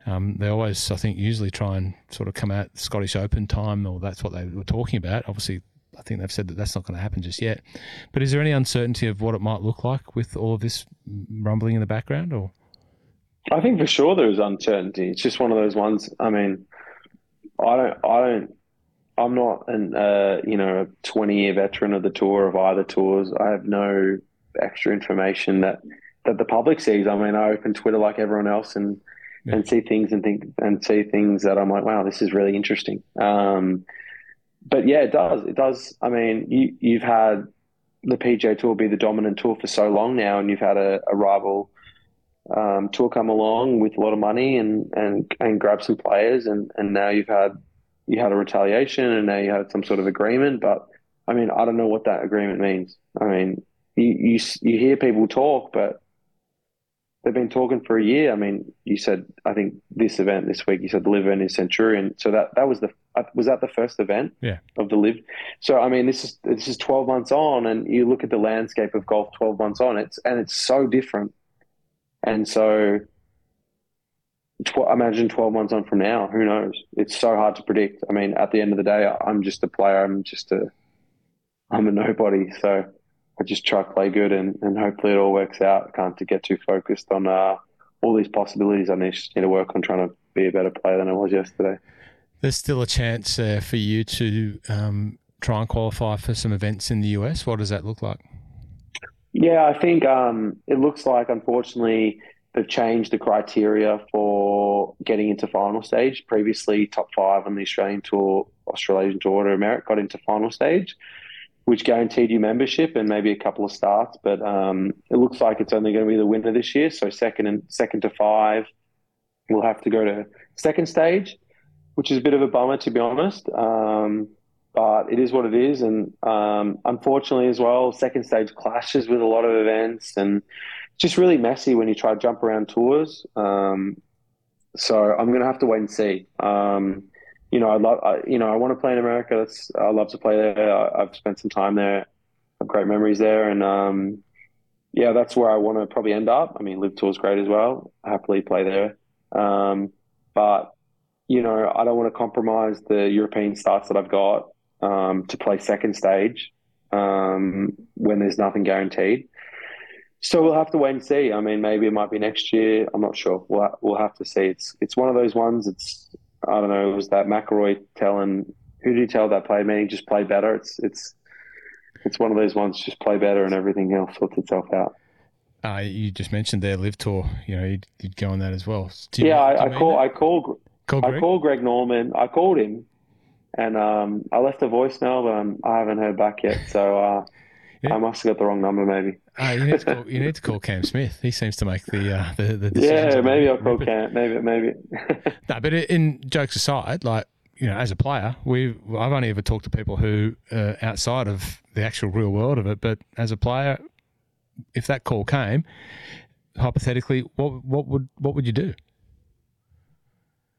Um, they always, I think, usually try and sort of come out Scottish Open time, or that's what they were talking about. Obviously, I think they've said that that's not going to happen just yet. But is there any uncertainty of what it might look like with all of this rumbling in the background, or? I think for sure there is uncertainty. It's just one of those ones. I mean, I don't, I don't, I'm not an, uh, you know, a 20 year veteran of the tour of either tours. I have no extra information that that the public sees. I mean, I open Twitter like everyone else and yeah. and see things and think and see things that I'm like, wow, this is really interesting. Um, but yeah, it does. It does. I mean, you you've had the PGA Tour be the dominant tour for so long now, and you've had a, a rival um, tour come along with a lot of money and and and grab some players, and and now you've had you had a retaliation, and now you had some sort of agreement. But I mean, I don't know what that agreement means. I mean, you you, you hear people talk, but they've been talking for a year. I mean, you said I think this event this week. You said the LIV event is Centurion. So that that was the was that the first event yeah. of the LIV. So I mean, this is this is twelve months on, and you look at the landscape of golf twelve months on. It's and it's so different. And so, tw- imagine twelve months on from now. Who knows? It's so hard to predict. I mean, at the end of the day, I'm just a player. I'm just a I'm a nobody. So I just try to play good and, and hopefully it all works out. I can't get too focused on uh, all these possibilities. I need, need to work on trying to be a better player than I was yesterday. There's still a chance uh, for you to um, try and qualify for some events in the US. What does that look like? Yeah, I think um, it looks like, unfortunately, they've changed the criteria for getting into final stage. Previously, top five on the Australian Tour, Australian Tour to America got into final stage which guaranteed you membership and maybe a couple of starts. But um, it looks like it's only going to be the winner this year. So second and second to five will have to go to second stage, which is a bit of a bummer to be honest. Um, but it is what it is, and um, unfortunately as well, second stage clashes with a lot of events, and just really messy when you try to jump around tours. Um, so I'm going to have to wait and see. Um, you know, I love, I, you know, I want to play in America. That's, I love to play there. I, have spent some time there, I've great memories there, and um, yeah, that's where I want to probably end up. I mean, LIV Tour is great as well. Happily play there, um, but you know, I don't want to compromise the European starts that I've got um, to play second stage um, when there's nothing guaranteed. So we'll have to wait and see. I mean, maybe it might be next year. I'm not sure. We'll we'll have to see. It's it's one of those ones. It's I don't know, it was that McIlroy telling who did he tell that played me just play better. It's it's it's one of those ones just play better and everything else sorts itself out. Uh, you just mentioned their LIV tour. You know, you'd, you'd go on that as well. You, yeah, I, I call I call I called Greg Norman. I called him, and um, I left a voicemail, but um, I haven't heard back yet. So uh, yeah. I must have got the wrong number, maybe. Uh, you, need to call, you need to call Cam Smith. He seems to make the uh, the, the decisions. Yeah, maybe I'll call Cam. Maybe, maybe. no, but in jokes aside, like you know, as a player, we I've only ever talked to people who uh, outside of the actual real world of it. But as a player, if that call came, hypothetically, what what would what would you do?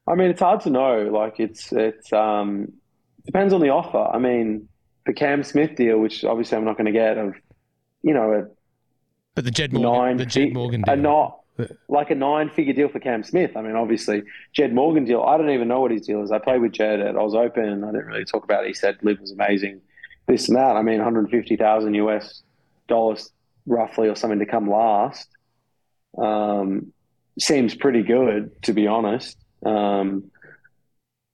I mean, it's hard to know. Like, it's it's um depends on the offer. I mean, the Cam Smith deal, which obviously I'm not going to get, of you know, a but the Jed Morgan, nine the Jed Morgan deal. A not, like a nine figure deal for Cam Smith. I mean, obviously, Jed Morgan deal, I don't even know what his deal is. I played with Jed at was Open. I didn't really talk about it. He said LIV was amazing, this and that. I mean, 150,000 US dollars roughly or something to come last. Um, seems pretty good, to be honest. Um,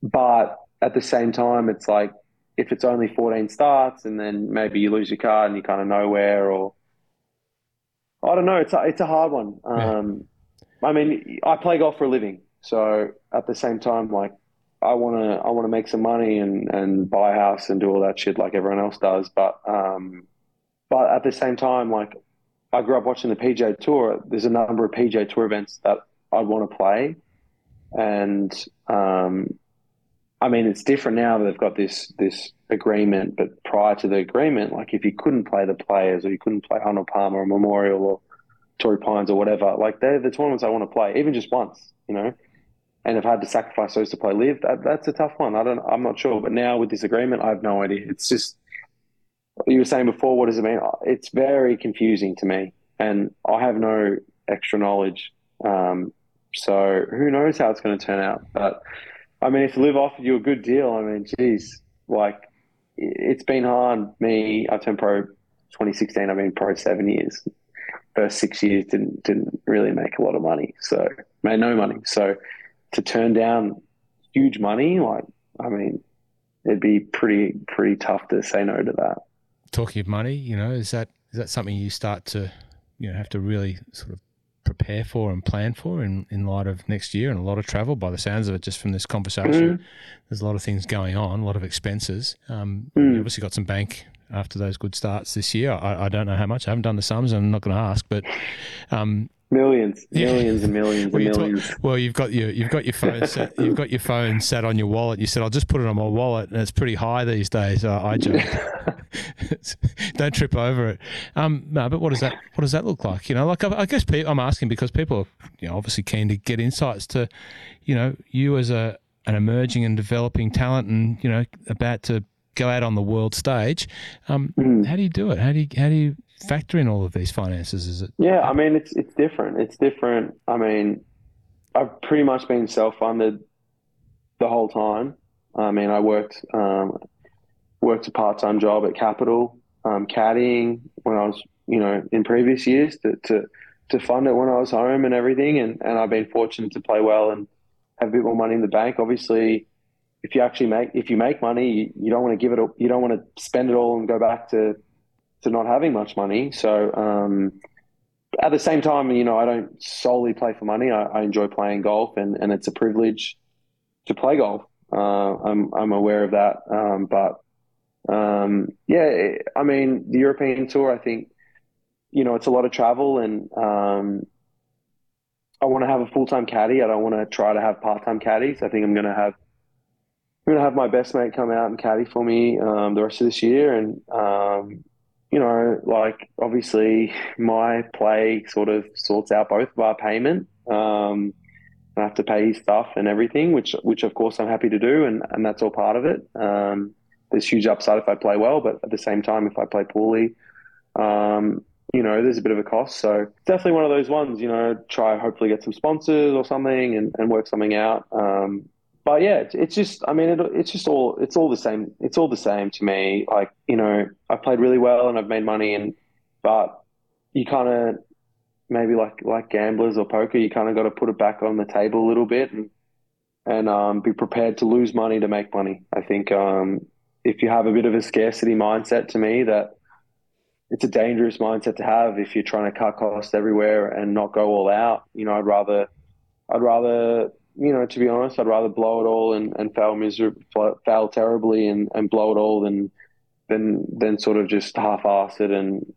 but at the same time, it's like if it's only 14 starts and then maybe you lose your card and you kind of nowhere or I don't know. It's a, it's a hard one. Um, yeah. I mean, I play golf for a living, so at the same time, like I want to I want to make some money and and buy a house and do all that shit like everyone else does. But um, but at the same time, like I grew up watching the PGA Tour. There's a number of PGA Tour events that I'd want to play, and um, I mean, it's different now that they've got this this agreement, but prior to the agreement, like if you couldn't play the players or you couldn't play Arnold Palmer or Memorial or Torrey Pines or whatever, like they're the tournaments I want to play, even just once, you know. And if I had to sacrifice those to play LIV, that, that's a tough one. I don't, I'm not sure. But now with this agreement, I have no idea. It's just you were saying before. What does it mean? It's very confusing to me, and I have no extra knowledge. Um, so who knows how it's going to turn out? But I mean, if LIV offered you a good deal, I mean, geez, like it's been hard. Me, I turned pro 2016. I've been pro seven years. First six years didn't didn't really make a lot of money, so made no money. So to turn down huge money, like I mean, it'd be pretty pretty tough to say no to that. Talking of money, you know, is that is that something you start to you know have to really sort of prepare for and plan for in, in light of next year and a lot of travel by the sounds of it just from this conversation mm. there's a lot of things going on a lot of expenses um, mm. obviously got some bank after those good starts this year I, I, don't know how much I haven't done the sums I'm not going to ask but um, Millions, millions, and millions well, and millions. Talk, well, you've got your you've got your phone set, you've got your phone sat on your wallet. You said I'll just put it on my wallet, and it's pretty high these days. Uh, I joke. Don't trip over it. Um, no, but what does that what does that look like? You know, like I, I guess people, I'm asking because people are you know obviously keen to get insights to, you know, you as a an emerging and developing talent, and you know about to go out on the world stage. Um, mm. How do you do it? How do you how do you factor in all of these finances? Is it? Yeah, I mean, it's it's different. It's different. I mean, I've pretty much been self funded the whole time. I mean, I worked um, worked a part time job at Capital, um, caddying when I was, you know, in previous years to, to to fund it when I was home and everything. And and I've been fortunate to play well and have a bit more money in the bank. Obviously, if you actually make if you make money, you, you don't want to give it. Up you don't want to spend it all and go back to to not having much money. So um, at the same time, you know, I don't solely play for money. I, I enjoy playing golf, and, and it's a privilege to play golf. Uh, I'm I'm aware of that, um, but um, yeah, I mean, the European tour. I think you know it's a lot of travel, and um, I want to have a full time caddy. I don't want to try to have part time caddies. I think I'm going to have I'm going to have my best mate come out and caddy for me um, the rest of this year, and um, you know, like obviously my play sort of sorts out both of our payment. Um, I have to pay his stuff and everything, which which of course I'm happy to do, and, and that's all part of it. Um, there's huge upside if I play well, but at the same time, if I play poorly, um, you know, there's a bit of a cost. So definitely one of those ones, you know, try hopefully get some sponsors or something and, and work something out. Um, but yeah, it's, it's just, I mean, it, it's just all, it's all the same. It's all the same to me. Like, you know, I've played really well and I've made money and, but you kind of, maybe like, like gamblers or poker, you kind of got to put it back on the table a little bit and, and, um, be prepared to lose money to make money. I think, um, if you have a bit of a scarcity mindset to me that it's a dangerous mindset to have if you're trying to cut costs everywhere and not go all out, you know, I'd rather, I'd rather you know, to be honest, I'd rather blow it all and, and fail miserably, fail terribly and, and blow it all than than than sort of just half-ass it and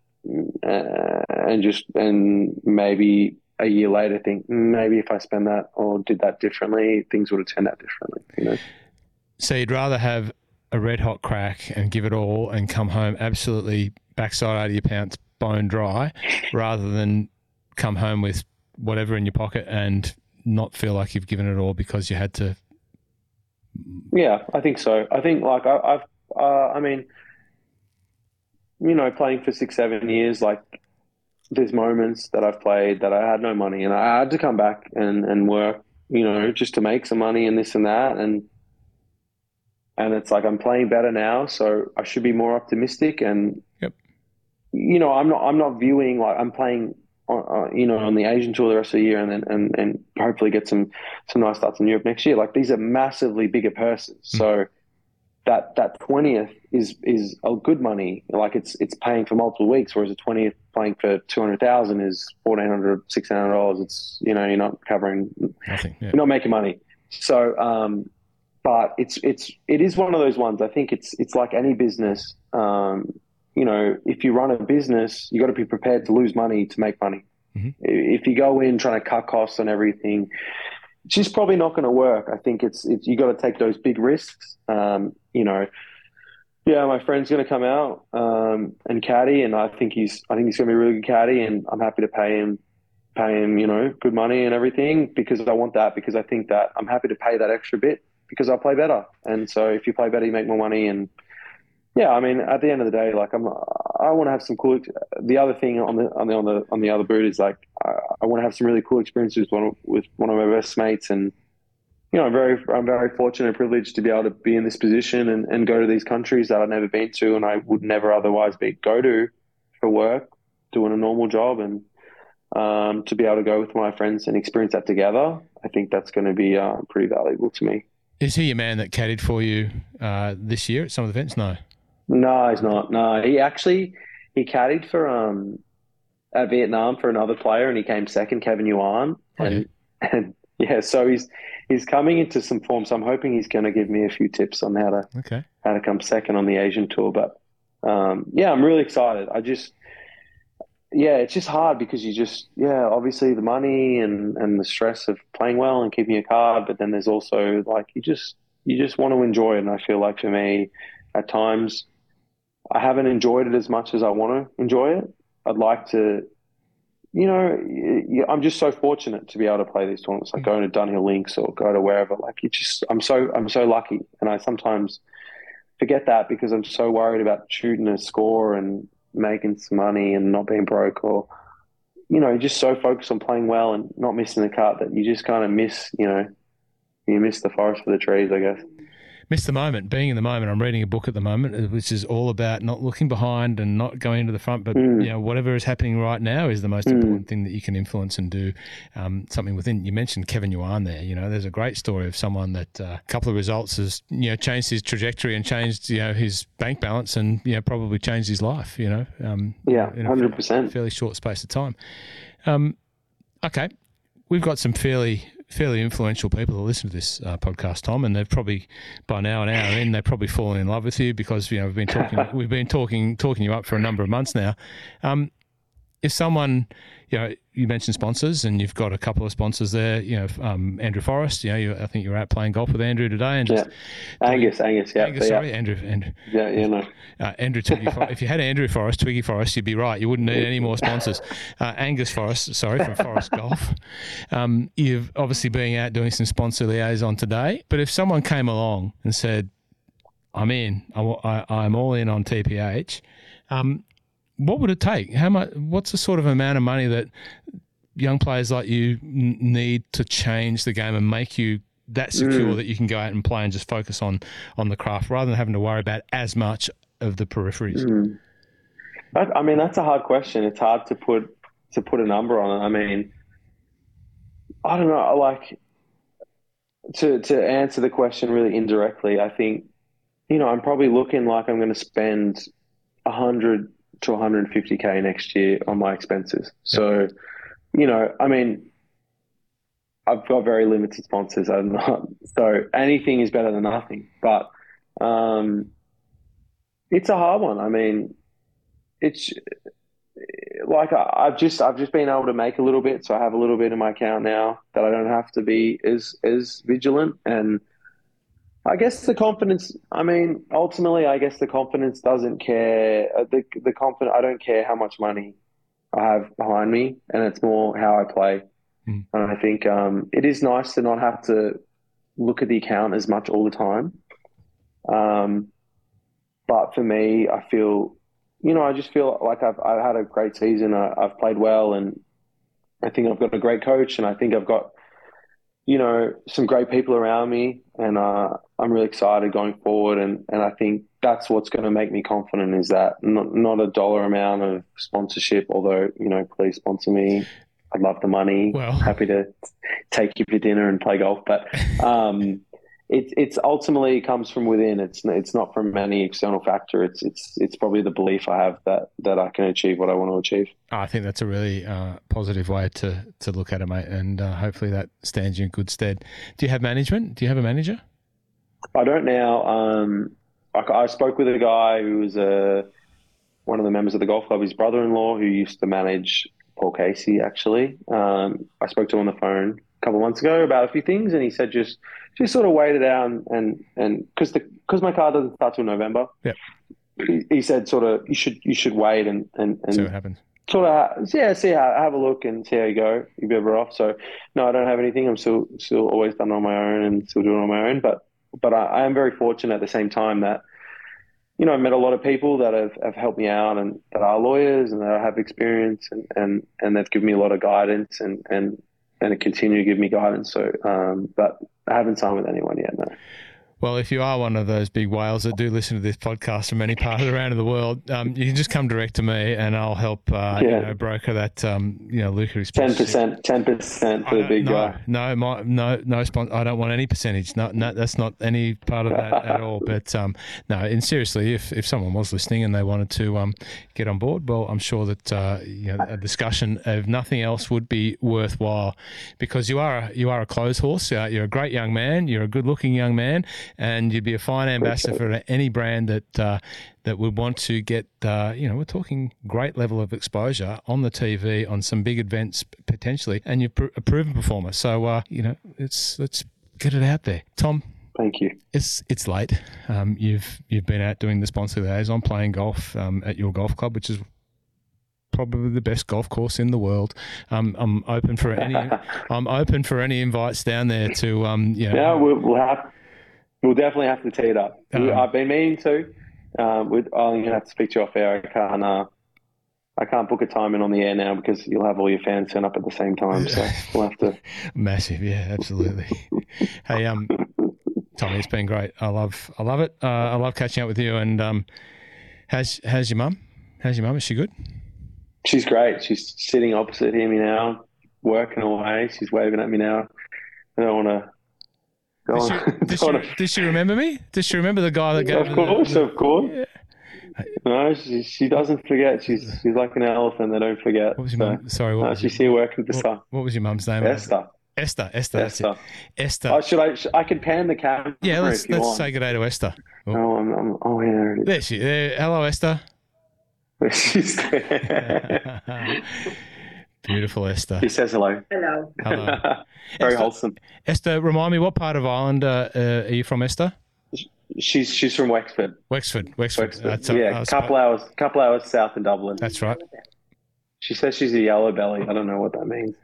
uh, and just and maybe a year later think maybe if I spend that or did that differently, things would have turned out differently. You know. So you'd rather have a red hot crack and give it all and come home absolutely backside out of your pants, bone dry, rather than come home with whatever in your pocket and not feel like you've given it all because you had to? Yeah, I think so. I think like I, have uh, I mean, you know, playing for six, seven years, like there's moments that I've played that I had no money and I had to come back and, and work, you know, just to make some money and this and that. And, and it's like, I'm playing better now. So I should be more optimistic. And, yep. you know, I'm not, I'm not viewing like I'm playing uh, you know, on the Asian tour the rest of the year, and then and, and hopefully get some some nice starts in Europe next year. Like these are massively bigger purses, mm. so that that twentieth is is a good money. Like it's it's paying for multiple weeks, whereas a twentieth playing for two hundred thousand is fourteen hundred, six hundred dollars. It's you know you're not covering, Nothing, yeah. you're not making money. So, um, but it's it's it is one of those ones. I think it's it's like any business. Um, you know, if you run a business, you got to be prepared to lose money to make money. Mm-hmm. If you go in trying to cut costs and everything, it's just probably not going to work. I think it's, it's you got to take those big risks. Um, you know, Yeah, my friend's going to come out um, and caddy, and I think he's I think he's going to be a really good caddy, and I'm happy to pay him pay him you know good money and everything because I want that because I think that I'm happy to pay that extra bit because I play better, and so if you play better, you make more money, and yeah, I mean at the end of the day, like I'm I want to have some cool. The other thing on the on the on the on the other boot is like I, I want to have some really cool experiences with one of, with one of my best mates and you know, I'm very, I'm very fortunate and privileged to be able to be in this position and, and go to these countries that I've never been to and I would never otherwise be go to for work, doing a normal job, and um, to be able to go with my friends and experience that together. I think that's going to be uh, pretty valuable to me. Is he your man that caddied for you uh, this year at some of the events? No, no, he's not. No, he actually he caddied for um at Vietnam for another player and he came second, Kevin Yuan, oh, and yeah. and yeah, so he's he's coming into some form. So I'm hoping he's going to give me a few tips on how to okay. how to come second on the Asian tour. But um, yeah, I'm really excited. I just yeah, it's just hard because you just yeah, obviously the money and and the stress of playing well and keeping a card, but then there's also like you just you just want to enjoy it. And I feel like for me, at times, I haven't enjoyed it as much as I want to enjoy it. I'd like to you know, I'm just so fortunate to be able to play these tournaments, like mm. going to Dunhill Links or go to wherever. Like, you just, I'm so, I'm so lucky, and I sometimes forget that because I'm so worried about shooting a score and making some money and not being broke, or you know, just so focused on playing well and not missing the cut that you just kind of miss, you know, you miss the forest for the trees, I guess miss the moment, being in the moment. I'm reading a book at the moment, uh, which is all about not looking behind and not going to the front, but mm. you know whatever is happening right now is the most mm. important thing that you can influence and do um, something within. You mentioned Kevin Yuan there. You know, there's a great story of someone that uh, a couple of results has you know changed his trajectory and changed you know his bank balance and you know probably changed his life. You know, um, yeah, hundred percent, fairly short space of time. Um, okay, we've got some fairly fairly influential people who listen to this uh, podcast, Tom, and they've probably by now an hour in, they've probably fallen in love with you because you know we've been talking we've been talking talking you up for a number of months now. Um, if someone you know, you mentioned sponsors, and you've got a couple of sponsors there. You know, um, Andrew Forrest. You know, you, I think you were out playing golf with Andrew today, and just yeah. Angus, Angus, yeah, Angus, sorry, yeah. Andrew, Andrew. Yeah, yeah, no. Uh, Andrew Twiggy. if you had Andrew Forrest, Twiggy Forrest, you'd be right. You wouldn't need any more sponsors. Uh, Angus Forrest, sorry, from Forrest Golf. Um, you've obviously been out doing some sponsor liaison today, but if someone came along and said, "I'm in. I, am all in on TPH." Um, what would it take? How much? What's the sort of amount of money that young players like you n- need to change the game and make you that secure mm. that you can go out and play and just focus on on the craft rather than having to worry about as much of the peripheries? Mm. I mean, that's a hard question. It's hard to put to put a number on it. I mean, I don't know. Like to to answer the question really indirectly, I think you know I'm probably looking like I'm going to spend a hundred to 150k next year on my expenses. So, you know, I mean, I've got very limited sponsors. I'm not so anything is better than nothing. But um, it's a hard one. I mean, it's like I, have just I've just been able to make a little bit, so I have a little bit in my account now that I don't have to be as as vigilant and I guess the confidence. I mean, ultimately, I guess the confidence doesn't care. Uh, the the confidence. I don't care how much money I have behind me, and it's more how I play. Mm. And I think um, it is nice to not have to look at the account as much all the time. Um, but for me, I feel, you know, I just feel like I've I've had a great season. I, I've played well, and I think I've got a great coach, and I think I've got you know, some great people around me, and uh, I'm really excited going forward. And, and I think that's what's going to make me confident is that not, not a dollar amount of sponsorship, although, you know, please sponsor me. I'd love the money. Well, happy to take you to dinner and play golf. But um, it, it's ultimately comes from within. It's it's not from any external factor. It's it's it's probably the belief I have that that I can achieve what I want to achieve. I think that's a really uh, positive way to to look at it, mate, and uh, hopefully that stands you in good stead. Do you have management? Do you have a manager? I don't now. Um, I, I spoke with a guy who was a one of the members of the golf club, his brother-in-law, who used to manage Paul Casey. Actually, um, I spoke to him on the phone couple of months ago about a few things, and he said just just sort of wait it out and and because the because my car doesn't start till November. Yeah. He, he said sort of you should you should wait and and, and See what happens. sort of yeah see how have a look and see how you go. You're better off. So no, I don't have anything. I'm still still always done on my own and still doing it on my own. But but I, I am very fortunate at the same time that you know, I've met a lot of people that have, have helped me out and that are lawyers and that have experience and, and, and they've given me a lot of guidance and, and, and continue to give me guidance. So, um, but I haven't signed with anyone yet, no. Well, if you are one of those big whales that do listen to this podcast from any part around of the world, um, you can just come direct to me, and I'll help uh, Yeah. you know broker that um, you know Luca ten percent, ten percent for the big no, guy. No, my, no, no. I don't want any percentage. No, no, that's not any part of that at all. But um, no, and seriously, if, if someone was listening and they wanted to um, get on board, well, I'm sure that uh, you know, a discussion of nothing else would be worthwhile because you are a, you are a clothes horse. Uh, you're a great young man. You're a good looking young man, and you'd be a fine ambassador for any brand that. Uh, that would want to get, uh, you know, we're talking great level of exposure on the TV on some big events potentially, and you're pr- a proven performer. So, uh, you know, it's let's get it out there. Tom, Thank you. it's it's late. Um, you've you've been out doing the sponsor liaison, playing golf um, at your golf club, which is probably the best golf course in the world. Um, I'm open for any. I'm open for any invites down there to, um, you know, Yeah, we'll, we'll have, we'll definitely have to tee it up. Um, I've been meaning to. Um, with, I'm gonna have to speak to you off air. I can't. Uh, I can't book a time in on the air now because you'll have all your fans turn up at the same time. So we'll have to. Massive, yeah, absolutely. hey, um, Tommy, it's been great. I love, I love it. Uh, I love catching up with you. And um, how's how's your mum? How's your mum? Is she good? She's great. She's sitting opposite here me now, working away. She's waving at me now. I don't want to. Does Go she, does, she, does she remember me? Does she remember the guy that gave of course, the, of course. Yeah. No, she, she doesn't forget. She's she's like an elephant. They don't forget. What was your So, mum? Sorry, what no, was, she's here working for what, what was your mum's name? Esther. Esther. Esther. Esther. Esther. Oh, should I? sh- I can pan the camera. yeah, let's let's want. say good day to Esther. Oh, I'm, I'm, oh, yeah, there it There she. There. Hello, Esther. She's there. Beautiful Esther. he says hello. Hello. Hello. Very Esther- wholesome. Esther, remind me what part of Ireland uh, uh, are you from, Esther? She's she's from Wexford. Wexford. Wexford. Wexford. That's, yeah, was- couple hours couple hours south of Dublin. That's right. She says she's a yellow belly. I don't know what that means.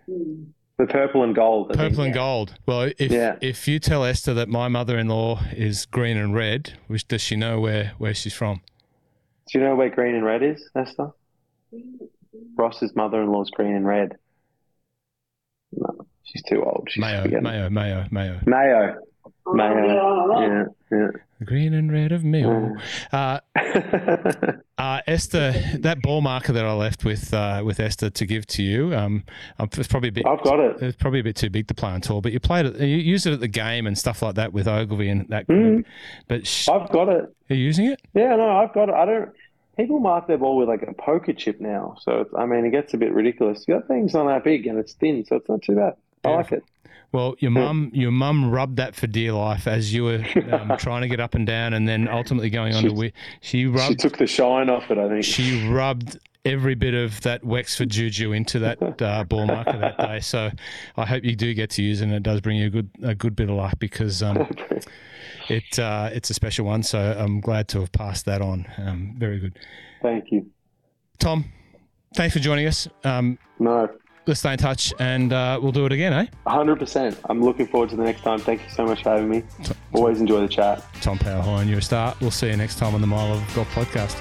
The purple and gold. I think. Purple and gold. Well, if Yeah. if you tell Esther that my mother-in-law is green and red, which does she know where where she's from? Do you know where green and red is, Esther? Ross's mother-in-law's green and red. No, she's too old. She's Mayo, forgetting. Mayo, Mayo, Mayo. Mayo. Mayo. Yeah, The green and red of Mayo. Uh, yeah. uh, Esther, that ball marker that I left with uh, with Esther to give to you, um, um, it's probably a bit. I've got it. It's probably a bit too big to play on tour, but you played it. You used it at the game and stuff like that with Ogilvy and that group. Mm, But sh- I've got it. are you using it? Yeah, no, I've got it. I don't. People mark their ball with like a poker chip now, so it's, I mean, it gets a bit ridiculous. That thing's not that big and it's thin, so it's not too bad. I like it. Well, your mum, your mum rubbed that for dear life as you were um, trying to get up and down, and then ultimately going on to She- win. She She took the shine off it, I think. she rubbed every bit of that Wexford juju into that uh, ball marker that day. So I hope you do get to use it, and it does bring you a good a good bit of luck because um, it uh, it's a special one. So I'm glad to have passed that on. Um, very good, Thank you. Tom. Thanks for joining us. Um, No, let's stay in touch, and uh, we'll do it again, eh? 100%. I'm looking forward to the next time. Thank you so much for having me. Always enjoy the chat. Tom Power Horan, you're a star. We'll see you next time on the Mile of Golf podcast.